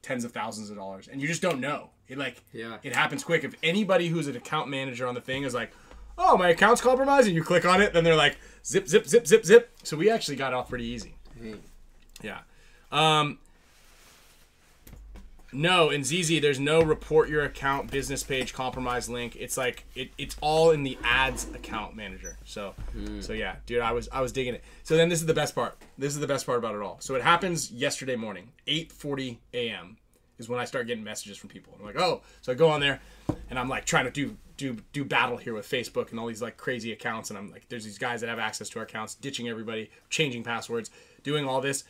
A: tens of thousands of dollars, and you just don't know. It like
B: Yeah.
A: it happens quick. If anybody who's an account manager on the thing is like, "Oh, my account's compromised," and you click on it, then they're like, "Zip, zip, zip, zip, zip." So we actually got off pretty easy.
B: Hey,
A: Yeah. Um, no, in ZZ, there's no report your account business page compromise link. It's like it, it's all in the ads account manager. So, so yeah, dude, I was I was digging it. So then this is the best part. This is the best part about it all. So it happens yesterday morning, 8:40 a.m. is when I start getting messages from people. I'm like, oh, so I go on there, and I'm like trying to do do do battle here with Facebook and all these like crazy accounts, and I'm like, there's these guys that have access to our accounts, ditching everybody, changing passwords, doing all this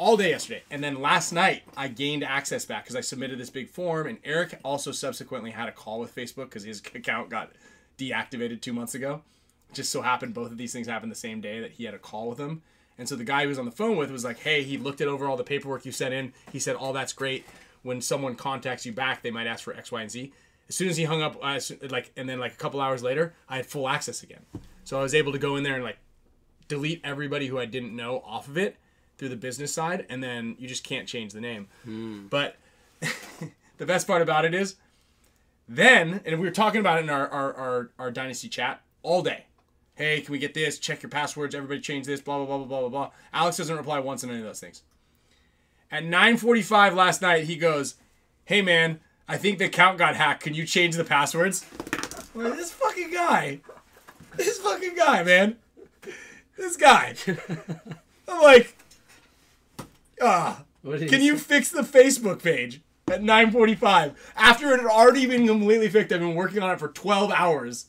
A: all day yesterday. And then last night, I gained access back because I submitted this big form. And Eric also subsequently had a call with Facebook because his [laughs] account got deactivated two months ago. It just so happened both of these things happened the same day that he had a call with him. And so the guy he was on the phone with was like, hey, he looked at over all the paperwork you sent in. He said, all that's great. When someone contacts you back, they might ask for X, Y, and Z. As soon as he hung up, uh, like, and then like a couple hours later, I had full access again. So I was able to go in there and like delete everybody who I didn't know off of it through the business side, and then you just can't change the name. But [laughs] the best part about it is, then, and we were talking about it in our, our, our, our Dynasty chat all day. Hey, can we get this? Check your passwords. Everybody change this. Blah blah blah blah blah blah blah. Alex doesn't reply once on any of those things. At 9:45 last night, he goes, "Hey man, I think the account got hacked. Can you change the passwords?" Like, this fucking guy, this fucking guy, man, this guy. I'm like, ah,
B: what
A: can you
B: say?
A: fix the Facebook page at 9:45 after it had already been completely fixed? I've been working on it for 12 hours,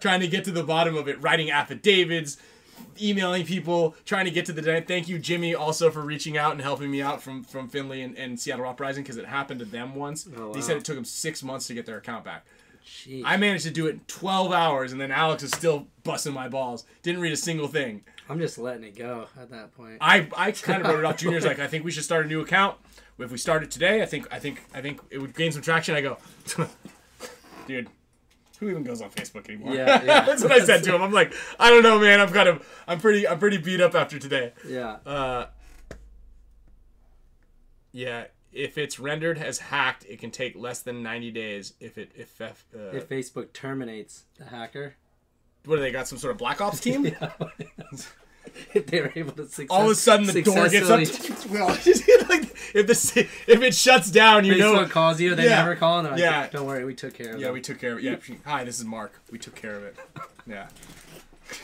A: trying to get to the bottom of it, writing affidavits, emailing people, trying to get to the. Thank you, Jimmy, also for reaching out and helping me out from from Finley and, and Seattle Uprising because it happened to them once.
B: Oh,
A: He said it took them six months to get their account back.
B: Jeez.
A: I managed to do it in 12 hours, and then Alex is still busting my balls. Didn't read a single thing.
B: I'm just letting it go at that point.
A: I, I kind of wrote it off. Junior's like, I think we should start a new account. If we start it today, I think I think I think it would gain some traction. I go, [laughs] dude, who even goes on Facebook anymore?
B: Yeah, yeah. [laughs]
A: that's what I said to him. I'm like, I don't know, man. I'm kind of I'm pretty I'm pretty beat up after today.
B: yeah.
A: Uh, yeah, if it's rendered as hacked, it can take less than 90 days. If it if uh,
B: if Facebook terminates the hacker,
A: what do they got? Some sort of black ops team? [laughs]
B: if they were able to success,
A: All of a sudden, the door gets up.
B: successfully- [laughs]
A: Well, [laughs] like if the if it shuts down, you know.
B: Facebook calls you, they
A: Yeah.
B: never call, and they're like,
A: Yeah.
B: don't worry, we took care of it.
A: Yeah,
B: it.
A: we took care of it. Yeah. [laughs] Hi, this is Mark. We took care of it. Yeah.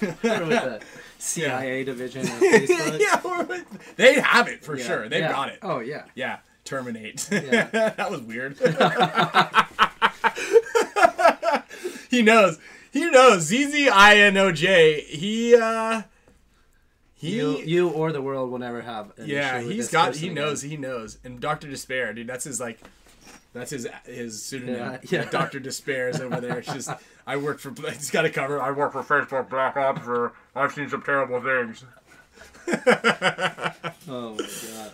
B: with the CIA division of
A: yeah, we're- they have it for
B: Yeah,
A: sure. They've
B: yeah.
A: got it.
B: Oh yeah.
A: Yeah, terminate.
B: Yeah.
A: that was weird. he knows. He knows. ZZ I N O J. He uh he
B: You, you or the world will never have.
A: Yeah, he's got he
B: again.
A: knows, he knows. And Dr. Despair, dude, that's his like that's his his pseudonym.
B: Yeah,
A: Yeah. Dr. Despair is over there. It's [laughs] just I work for [laughs] he's got a cover. I work for Facebook Black Ops for I've seen some terrible things. [laughs]
B: Oh my god.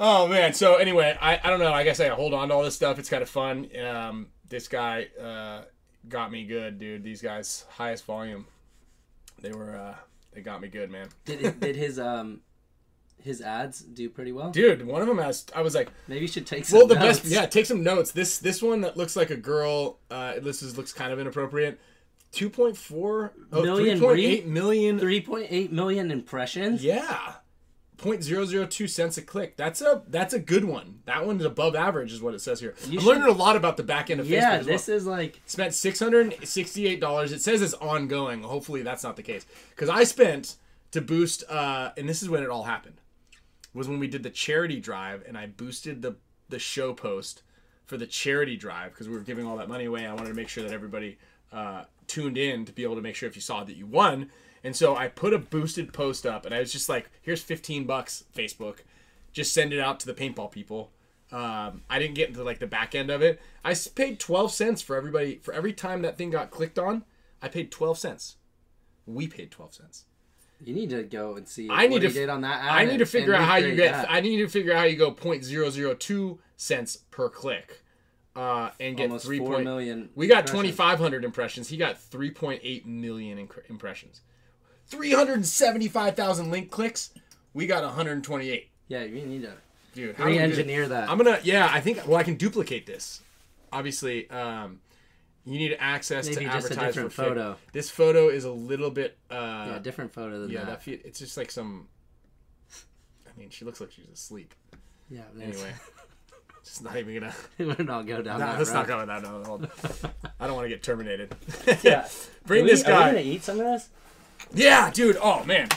A: Oh man. So anyway, I, I don't know. I guess I hold on to all this stuff. It's kind of fun. Um, this guy uh, got me good, dude. These guys, highest volume. They were uh, they got me good, man.
B: Did it, did his um his ads do pretty well?
A: Dude, one of them has. I was like,
B: Maybe you should take some
A: well, the
B: notes.
A: best. Yeah, take some notes. This this one that looks like a girl. Uh, this is looks kind of inappropriate. 2.4 oh,
B: Million
A: 3.8
B: re-
A: million.
B: Three point eight million impressions.
A: Yeah. 0.002 cents a click. That's a that's a good one. That one is above average, is what it says here.
B: You
A: I'm
B: should-
A: learning a lot about the back end of Facebook.
B: Yeah,
A: as well.
B: this is like
A: spent six hundred and sixty-eight dollars. It says it's ongoing. Hopefully, that's not the case because I spent to boost. Uh, and this is when it all happened. Was when we did the charity drive, and I boosted the the show post for the charity drive because we were giving all that money away. I wanted to make sure that everybody uh, tuned in to be able to make sure if you saw that you won. And so I put a boosted post up, and I was just like, "Here's fifteen bucks, Facebook. Just send it out to the paintball people." Um, I didn't get into like the back end of it. I paid twelve cents for everybody for every time that thing got clicked on. I paid twelve cents. We paid twelve cents.
B: You need to go and see
A: I need
B: what
A: to f-
B: did on that ad.
A: I need to figure out how you get.
B: that.
A: I need to figure out how you go 0.002 cents per click, uh, and get
B: almost
A: three point. We got 2,500 impressions. He got 3.8 million inc- impressions. 375,000 link clicks. We got 128.
B: Yeah, you need to
A: Dude, how do we do
B: re-engineer that.
A: I'm gonna. Yeah, I think. Well, I can duplicate this. Obviously, um, you need access
B: Maybe
A: to
B: just a
A: advertise
B: different
A: for
B: photo.
A: This photo is a little bit. Uh,
B: yeah, different photo than
A: yeah,
B: that.
A: that. it's just like some. I mean, she looks like she's asleep.
B: yeah.
A: Anyway, [laughs] just not even gonna. [laughs]
B: we're not go down
A: No,
B: that
A: let's
B: road.
A: not go with that. [laughs] I don't want to get terminated.
B: Yeah.
A: Bring
B: we-
A: this
B: Are we
A: guy.
B: gonna eat some of this?
A: Yeah, dude. Oh man.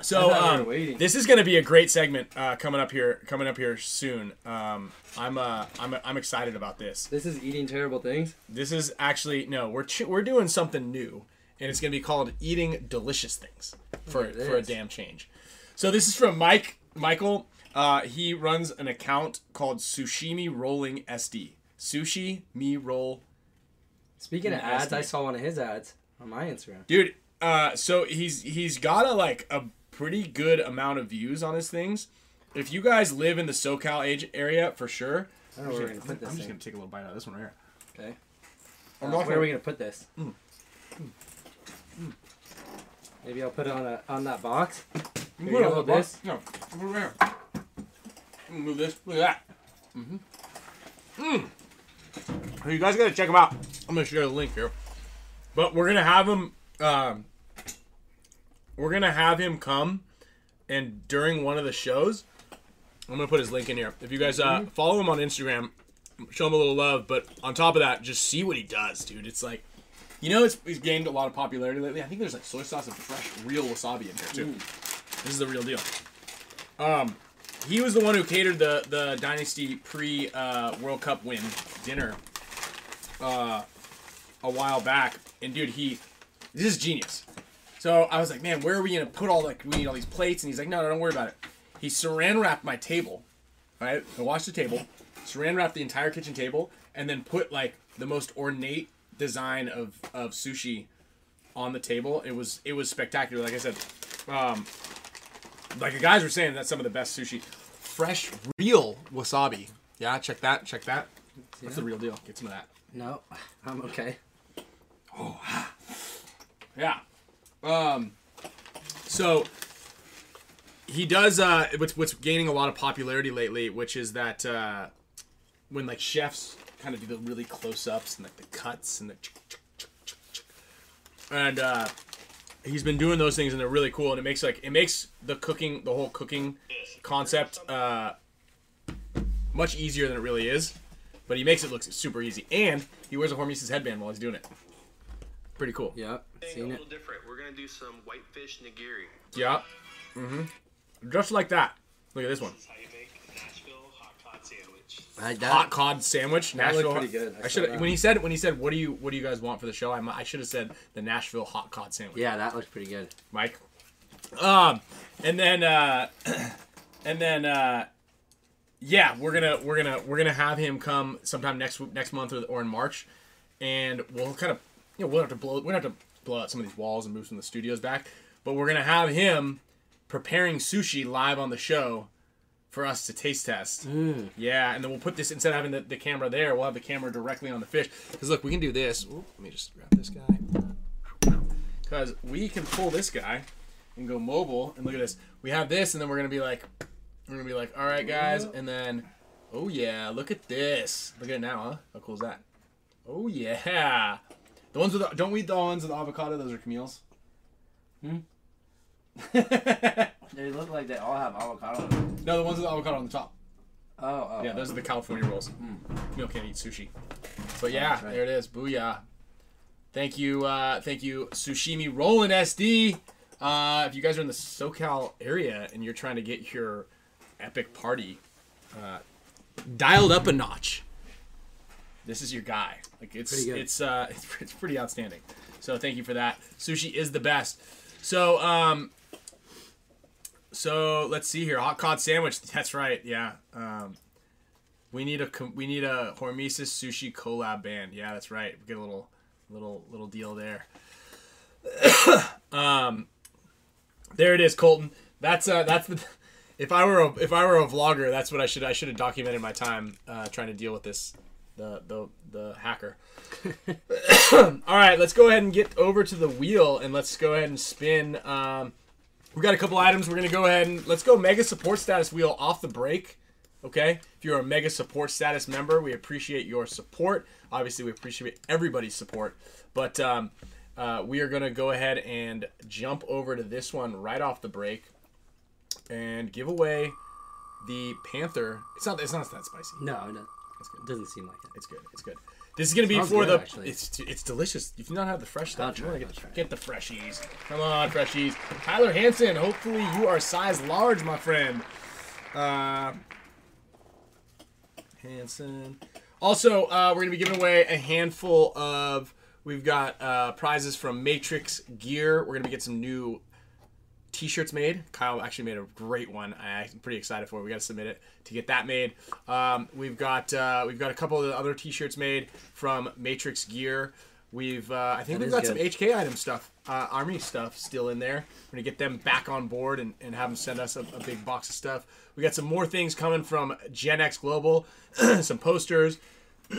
A: So um, this is gonna be a great segment uh, coming up here. Coming up here soon. Um, I'm uh, I'm I'm excited about this.
B: This is eating terrible things.
A: This is actually no. We're ch- we're doing something new, and it's gonna be called eating delicious things for for a damn change. So this is from Mike Michael. Uh, he runs an account called Sushimi Rolling SD. Sushi me roll
B: Speaking of ads, I saw one of his ads on my Instagram.
A: dude uh so he's he's got a like a pretty good amount of views on his things if you guys live in the socal age area for sure
B: I don't know where we're gonna put this
A: i'm just
B: thing.
A: gonna take a little bite out of this one right here
B: Okay.
A: I'm
B: Uh,
A: not
B: where
A: gonna-
B: are we gonna put this? Maybe I'll put it on a on that box.
A: You
B: Here
A: put
B: you
A: it
B: go,
A: box.
B: this.
A: no put it right here. Move this look at that mm-hmm. mm. you guys gotta check them out i'm gonna share the link here but we're gonna have him um we're gonna have him come and during one of the shows i'm gonna put his link in here. If you guys uh, follow him on instagram show him a little love but on top of that just see what he does dude. It's like you know it's, he's gained a lot of popularity lately. I think there's like soy sauce and fresh real wasabi in here too. This is the real deal. Um he was the one who catered the the dynasty pre uh, world cup win dinner uh, a while back. And dude he this is genius so I was like, man, where are we gonna put all like we need all these plates? And he's like, no, no, don't worry about it. He saran wrapped my table, right? I washed the table, saran wrapped the entire kitchen table, and then put like the most ornate design of of sushi on the table. It was it was spectacular. Like I said, um, like the guys were saying, that's some of the best sushi. Fresh, real wasabi. Yeah, check that. Check that. That's the real deal. Get some of that.
B: No, I'm okay.
A: Yeah. Um. So he does uh what's what's gaining a lot of popularity lately, which is that uh when like chefs kind of do the really close ups and like the cuts and the and uh he's been doing those things and they're really cool and it makes like it makes the cooking the whole cooking concept uh much easier than it really is. But he makes it look super easy. And he wears a Hormesis headband while he's doing it. Pretty cool.
B: Yep,
D: Thing a
B: seen it.
D: little different. We're gonna do some whitefish nigiri.
A: Yeah. Mm-hmm. Just like that. Look at this one.
D: This is how you make Nashville hot cod sandwich.
B: I, that,
A: Hot cod sandwich.
B: That
A: Nashville.
B: pretty good. I
A: I, should
B: that.
A: when he said when he said what do you what do you guys want for the show? I, I should have said the Nashville hot cod sandwich.
B: yeah, that looks pretty good.
A: Mike. Um, and then uh, [clears throat] and then uh, yeah, we're gonna we're gonna we're gonna have him come sometime next next month or, or in March, and we'll kind of you know we'll have to blow we'll have to blow out some of these walls and move some of the studios back, but we're gonna have him preparing sushi live on the show for us to taste test. Mm. Yeah, and then we'll put this instead of having the, the camera there, we'll have the camera directly on the fish. Because look, we can do this. Oop, let me just grab this guy. Because we can pull this guy and go mobile. And look at this. We have this, and then we're gonna be like, we're gonna be like, all right, guys, and then, oh yeah, look at this. Look at it now, huh? How cool is that? Oh yeah. The ones with the, don't we eat the ones with avocado? Those are Camille's. [laughs]
B: They look like they all have avocado.
A: No, the ones with the avocado on the top.
B: Oh, oh.
A: Yeah, those are the California rolls. Camille can't eat sushi. But yeah,
B: right.
A: there it is. Booyah. Thank you, uh, thank you, Sushimi Rollin SD. Uh, if you guys are in the SoCal area and you're trying to get your epic party uh, dialed up a notch, this is your guy. Like it's
B: Pretty
A: it's uh [laughs] it's, it's pretty outstanding. So thank you for that. Sushi is the best. So um so let's see here. Hot cod sandwich. [laughs] That's right. Yeah. Um we need a we need a Hormesis sushi collab band. Yeah, that's right. We get a little little little deal there. [coughs] um There it is, Colton. That's uh, that's the. [laughs] If I were a, if I were a vlogger, that's what I should I should have documented my time uh, trying to deal with this the the the hacker. [laughs] [coughs] All right, let's go ahead and get over to the wheel and let's go ahead and spin. Um, we got a couple items. We're gonna go ahead and let's go mega support status wheel off the break. Okay, if you're a mega support status member, we appreciate your support. Obviously, we appreciate everybody's support, but um, uh, we are gonna go ahead and jump over to this one right off the break and give away the Panther. It's not. It's not that spicy.
B: No, doesn't,
A: It's good.
B: it doesn't seem like it.
A: It's good. It's good. This is gonna be for
B: good,
A: the.
B: actually.
A: It's it's delicious. If you not have the fresh
B: I'll
A: stuff, you
B: try
A: get,
B: I'll try
A: get the freshies. Come on, freshies. Tyler Hansen. Hopefully you are size large, my friend. Uh, Hansen. Also, uh, we're gonna be giving away a handful of. We've got uh, prizes from Matrix Gear. We're gonna be getting some new t-shirts made. Kyle actually made a great one. I'm pretty excited for it. We got to submit it to get that made. Um, we've got uh, we've got a couple of other t-shirts made from Matrix Gear. We've uh, I think
B: That
A: we've got some. HK item stuff, uh, Army stuff still in there. We're gonna get them back on board and, and have them send us a, a big box of stuff. We got some more things coming from Gen X Global, [clears throat] some posters. [clears throat]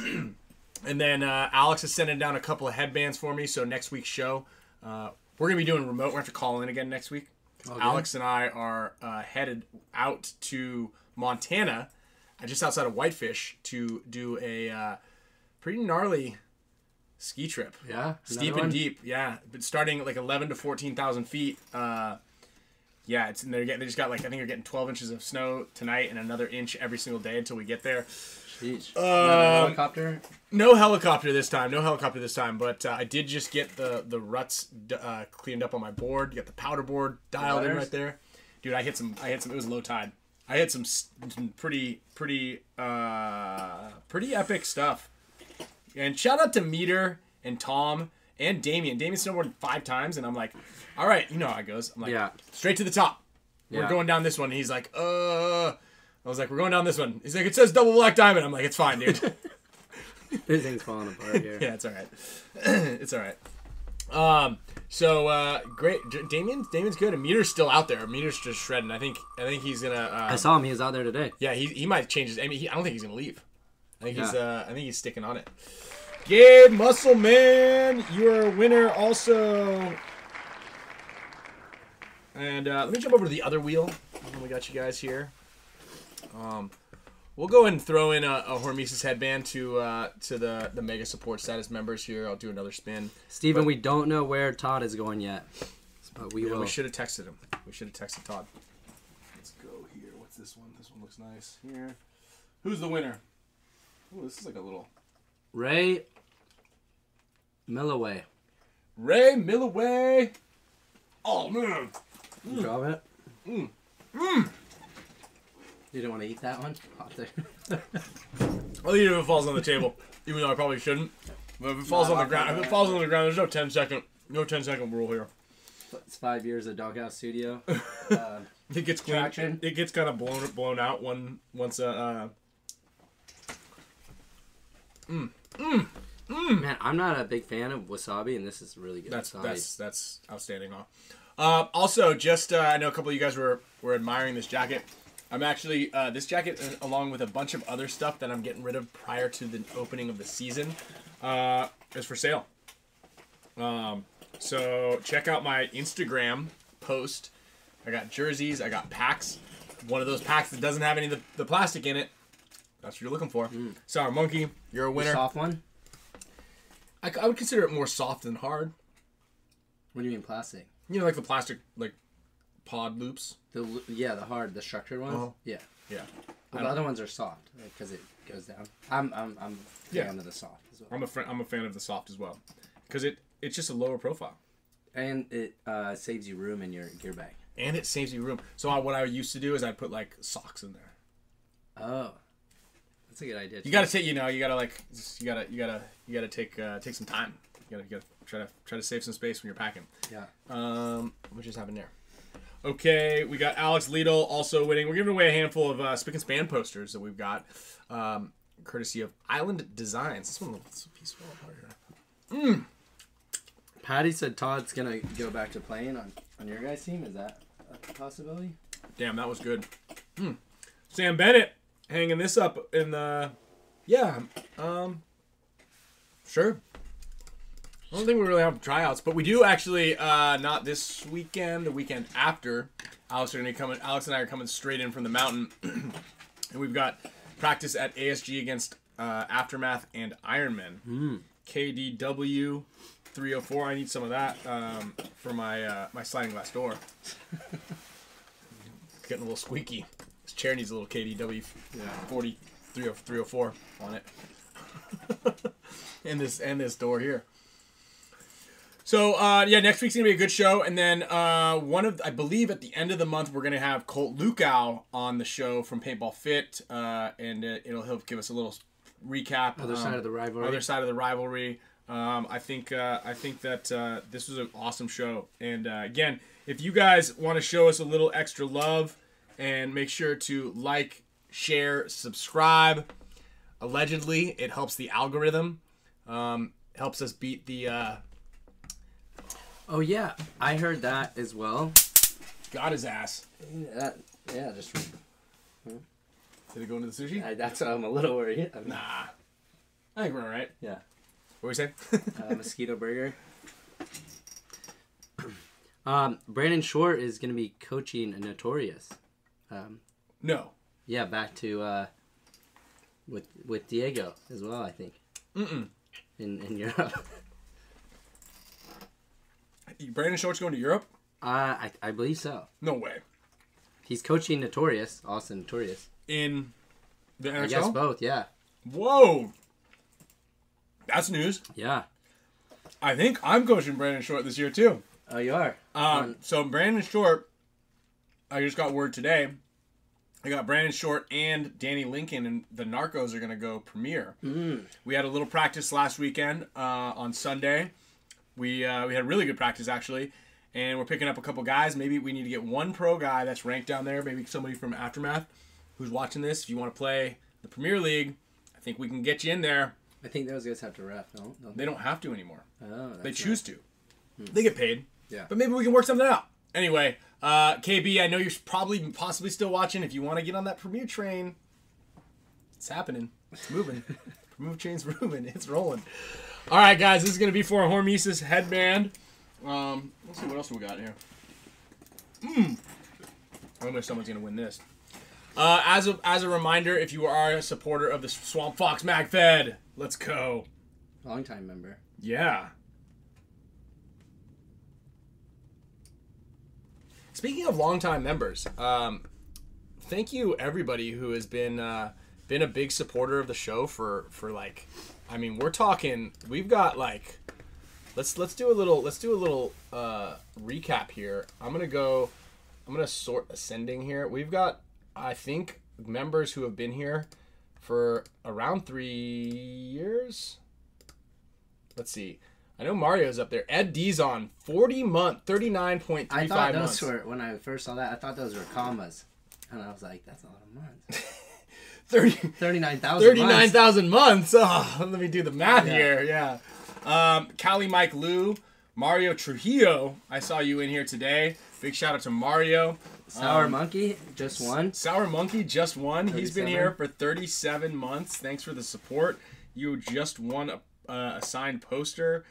A: And then uh, Alex is sending down a couple of headbands for me. So next week's show, uh, we're gonna be doing remote. We're gonna have to call in again next week.
B: Good.
A: Alex and I are uh, headed out to Montana, uh, just outside of Whitefish, to do a uh, pretty gnarly ski trip.
B: Yeah,
A: steep and deep. Yeah, but starting at like eleven to fourteen thousand feet. Uh, yeah, it's and they're getting they just got like I think they're getting twelve inches of snow tonight and another inch every single day until we get there.
B: Jeez.
A: Um,
B: helicopter.
A: No helicopter this time. No helicopter this time. But uh, I did just get the the ruts d- uh, cleaned up on my board. Got the powder board dialed in right there. Dude, I hit some. I hit some. It was low tide. I hit some, s- some pretty pretty uh pretty epic stuff. And shout out to Meter and Tom and Damien. Damien snowboarded five times, and I'm like, all right, you know how it goes. I'm like,
B: Yeah.
A: straight to the top. We're
B: Yeah.
A: going down this one. And he's like, uh. I was like, we're going down this one. He's like, it says double black diamond. I'm like, it's fine, dude. [laughs]
B: This thing's falling apart here.
A: yeah, it's all right. [clears throat] it's all right. Um, so uh, great, J- Damien. Damien's good, and Meter's still out there. Meter's just shredding. I think. I think he's gonna. Uh,
B: I saw him. He was out there today.
A: yeah, he, he might change his. I mean, he, I don't think he's gonna leave. I think he's. Uh, I think he's sticking on it. Gabe Muscle Man, you are a winner also. And uh, let me jump over to the other wheel. We got you guys here. Um, we'll go ahead and throw in a, a Hormesis headband to uh, to the the mega support status members here. I'll do another spin.
B: Steven,
A: But-
B: we don't know where Todd is going yet. But we
A: Yeah,
B: will.
A: we should have texted him. We should have texted Todd. Let's go here. What's this one? This one looks nice. Here. Who's the winner? Ooh, this is like a little
B: Ray Millaway.
A: Ray Millaway. Oh man.
B: You drop it?
A: Mm.
B: You didn't want to eat that one?
A: I'll eat it if it falls on the table, even though I probably shouldn't. But if it falls
B: Nah,
A: on the ground, if it falls on the ground, there's no 10 second, no 10 second rule here.
B: it's five years of Doghouse Studio. [laughs] Uh,
A: It gets clean.
B: Traction.
A: It gets kind of blown blown out one once. A uh, uh,
B: man, I'm not a big fan of wasabi, and this is really good
A: that's
B: wasabi.
A: that's that's outstanding. Uh, also, just uh, I know a couple of you guys were were admiring this jacket. I'm actually uh, this jacket, uh, along with a bunch of other stuff that I'm getting rid of prior to the opening of the season, uh, is for sale. Um, so check out my Instagram post. I got jerseys. I got packs. One of those packs that doesn't have any of the, the plastic in it. That's what you're looking for. Sour Monkey, you're a
B: The
A: winner.
B: soft one?
A: I, I would consider it more soft than hard.
B: What do you mean plastic?
A: You know, like the plastic like pod loops.
B: The yeah, the hard, the structured ones.
A: Uh-huh.
B: Yeah,
A: Yeah.
B: but the other ones are soft because it goes down. I'm I'm I'm a
A: Yeah.
B: fan of the soft as well,
A: I'm a fan. I'm a fan of the soft as well, because it it's just a lower profile
B: and it uh, saves you room in your gear bag.
A: and it saves you room. So I, what I used to do is I'd put like socks in there.
B: Oh, that's a good idea.
A: You gotta take, you know, you gotta like, you gotta, you gotta, you gotta take uh, take some time. You gotta, you gotta try to try to save some space when you're packing.
B: yeah.
A: Um, what just happened there? Okay, we got Alex Liedel also winning. We're giving away a handful of uh, spick and span posters that we've got, um, courtesy of Island Designs. This one looks a piece of here.
B: Patty said Todd's gonna go back to playing on On your guys' team, is that a possibility?
A: Damn, that was good. Hmm. Sam Bennett hanging this up in the. Yeah. Um. Sure. I don't think we really have tryouts, but we do actually. Uh, not this weekend. The weekend after. Alex are gonna coming. Alex and I are coming straight in from the mountain, [clears throat] and we've got practice at ASG against uh, Aftermath and Ironmen. KDW 304. I need some of that um, for my uh, my sliding glass door. [laughs] Getting a little squeaky. This chair needs a little KDW 40 304 on it. [laughs] and this and this door here. So uh, yeah, next week's gonna be a good show, and then uh, one of I believe at the end of the month we're gonna have Colt Lukow on the show from Paintball Fit, uh, and it'll he'll give us a little recap.
B: Other
A: um,
B: side of the rivalry.
A: other side of the rivalry. Um, I think uh, I think that uh, this was an awesome show, and uh, again, if you guys want to show us a little extra love, and make sure to like, share, subscribe. Allegedly, it helps the algorithm, um, helps us beat the.
B: Oh yeah, I heard that as well.
A: got his ass.
B: That yeah, just
A: Did it go into the sushi?
B: I, that's why I'm a little worried. I mean,
A: Nah, I think we're all right.
B: Yeah,
A: What were you saying?
B: uh, mosquito burger. [clears throat] um, Brandon Short is gonna be coaching Notorious. Um,
A: no.
B: yeah, back to uh, with with Diego as well. I think
A: Mm-mm.
B: in in Europe. [laughs]
A: Brandon Short's going to Europe?
B: Uh, I I believe so.
A: No way.
B: He's coaching Notorious, Austin Notorious.
A: In the NHL?
B: I guess both. Yeah,
A: Whoa. That's news.
B: yeah.
A: I think I'm coaching Brandon Short this year too.
B: Oh, you are.
A: Um, so Brandon Short, I just got word today. I got Brandon Short and Danny Lincoln, and the Narcos are gonna go premiere.
B: Mm.
A: We had a little practice last weekend uh, on Sunday. We uh, we had really good practice actually, and we're picking up a couple guys. Maybe we need to get one pro guy that's ranked down there. Maybe somebody from Aftermath who's watching this. If you want to play the Premier League, I think we can get you in there.
B: I think those guys have to ref. Don't, don't
A: They don't have to anymore.
B: Oh,
A: They choose to. They get paid.
B: Yeah.
A: But maybe we can work something out. Anyway, uh, KB, I know you're probably possibly still watching. If you want to get on that Premier train, it's happening. It's moving. [laughs] premiere train's [laughs] moving. It's rolling. All right, guys, this is gonna be for a Hormesis headband. Um, let's see what else we got here. Hmm. I wonder if someone's gonna win this. Uh, as a as a reminder, if you are a supporter of the Swamp Fox MagFed, let's go.
B: Long time member.
A: Yeah. Speaking of longtime members, um, thank you everybody who has been uh, been a big supporter of the show for for like, I mean, we're talking. We've got like, let's let's do a little let's do a little uh, recap here. I'm gonna go. I'm gonna sort ascending here. We've got I think members who have been here for around three years. Let's see. I know Mario's up there. Ed D's on 40 month, 39.35 months.
B: I thought those
A: months.
B: were when I first saw that. I thought those were commas, and I was like, "That's a lot of months." [laughs]
A: 30
B: Thirty-nine thousand.
A: 39,000 months. Oh, let me do the math
B: Yeah.
A: here. Yeah. Um, Cali Mike Lou, Mario Trujillo. I saw you in here today. Big shout out to Mario.
B: Sour
A: Um,
B: monkey, just one.
A: Sour Monkey just won. He's been here for 37 months. Thanks for the support. You just won a, uh, a signed poster.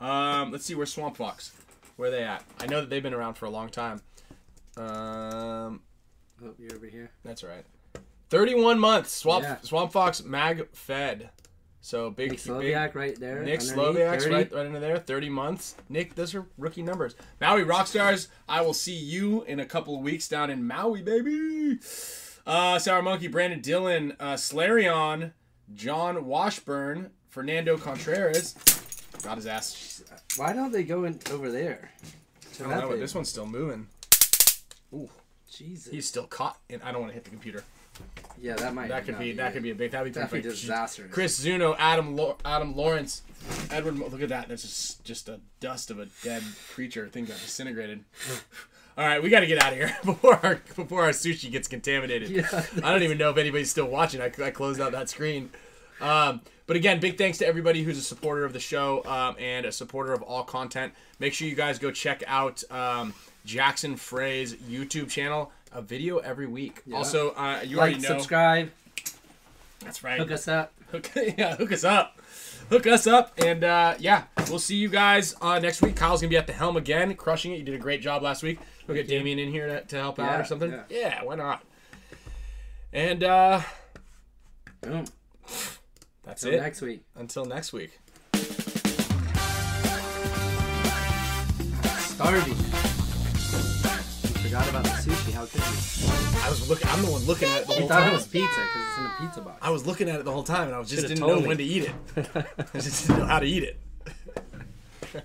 A: Um, let's see, where's Swamp Fox? Where are they at? I know that they've been around for a long time. Um,
B: Oh, you're over here.
A: that's right. 31 months. Swamp
B: Yeah.
A: Swamp Fox Mag Fed. So big,
B: Nick
A: big
B: Sloviak right there.
A: Nick Sloviak's right, right into there. 30 months. Nick, those are rookie numbers. Maui Rockstars, I will see you in a couple of weeks down in Maui, baby. Uh, Sour Monkey, Brandon Dillon, uh, Slarion, John Washburn, Fernando Contreras. Got his ass.
B: Why don't they go in over there?
A: I don't know, but this one's still moving. Ooh,
B: Jesus.
A: he's still caught. And I don't want to hit the computer.
B: Yeah, that might.
A: That could be that could be a big. That'd be
B: That'd disastrous.
A: Chris Zuno, Adam Lo- Adam Lawrence, Edward. Mo- Look at that. That's just just a dust of a dead creature. Thing got disintegrated. [laughs] All right, we got to get out of here [laughs] before our before our sushi gets contaminated.
B: Yeah.
A: I don't even know if anybody's still watching. I, I closed out that screen. Um, but again, big thanks to everybody who's a supporter of the show um, and a supporter of all content. Make sure you guys go check out um, Jackson Frey's YouTube channel. A video every week.
B: Yeah.
A: Also, uh, you
B: Like,
A: already know.
B: subscribe,
A: That's right.
B: hook us up.
A: Hook, [laughs] yeah, hook us up. Hook us up. And uh, yeah, we'll see you guys uh, next week. Kyle's going to be at the helm again, crushing it. You did a great job last week. We'll get
B: you.
A: Damien in here to, to help out or something.
B: yeah.
A: Yeah. why not? And uh,
B: Boom.
A: that's
B: Till
A: it.
B: next week.
A: Until next week.
B: Starving. Forgot about the sushi. How could you?
A: I was looking. I'm the one looking at it the
B: You thought
A: time.
B: it was pizza because it's in a pizza box.
A: I was looking at it the whole time, and I was just
B: Should've
A: didn't
B: told
A: know
B: me.
A: when to eat it. [laughs] I just didn't know how to eat it. [laughs]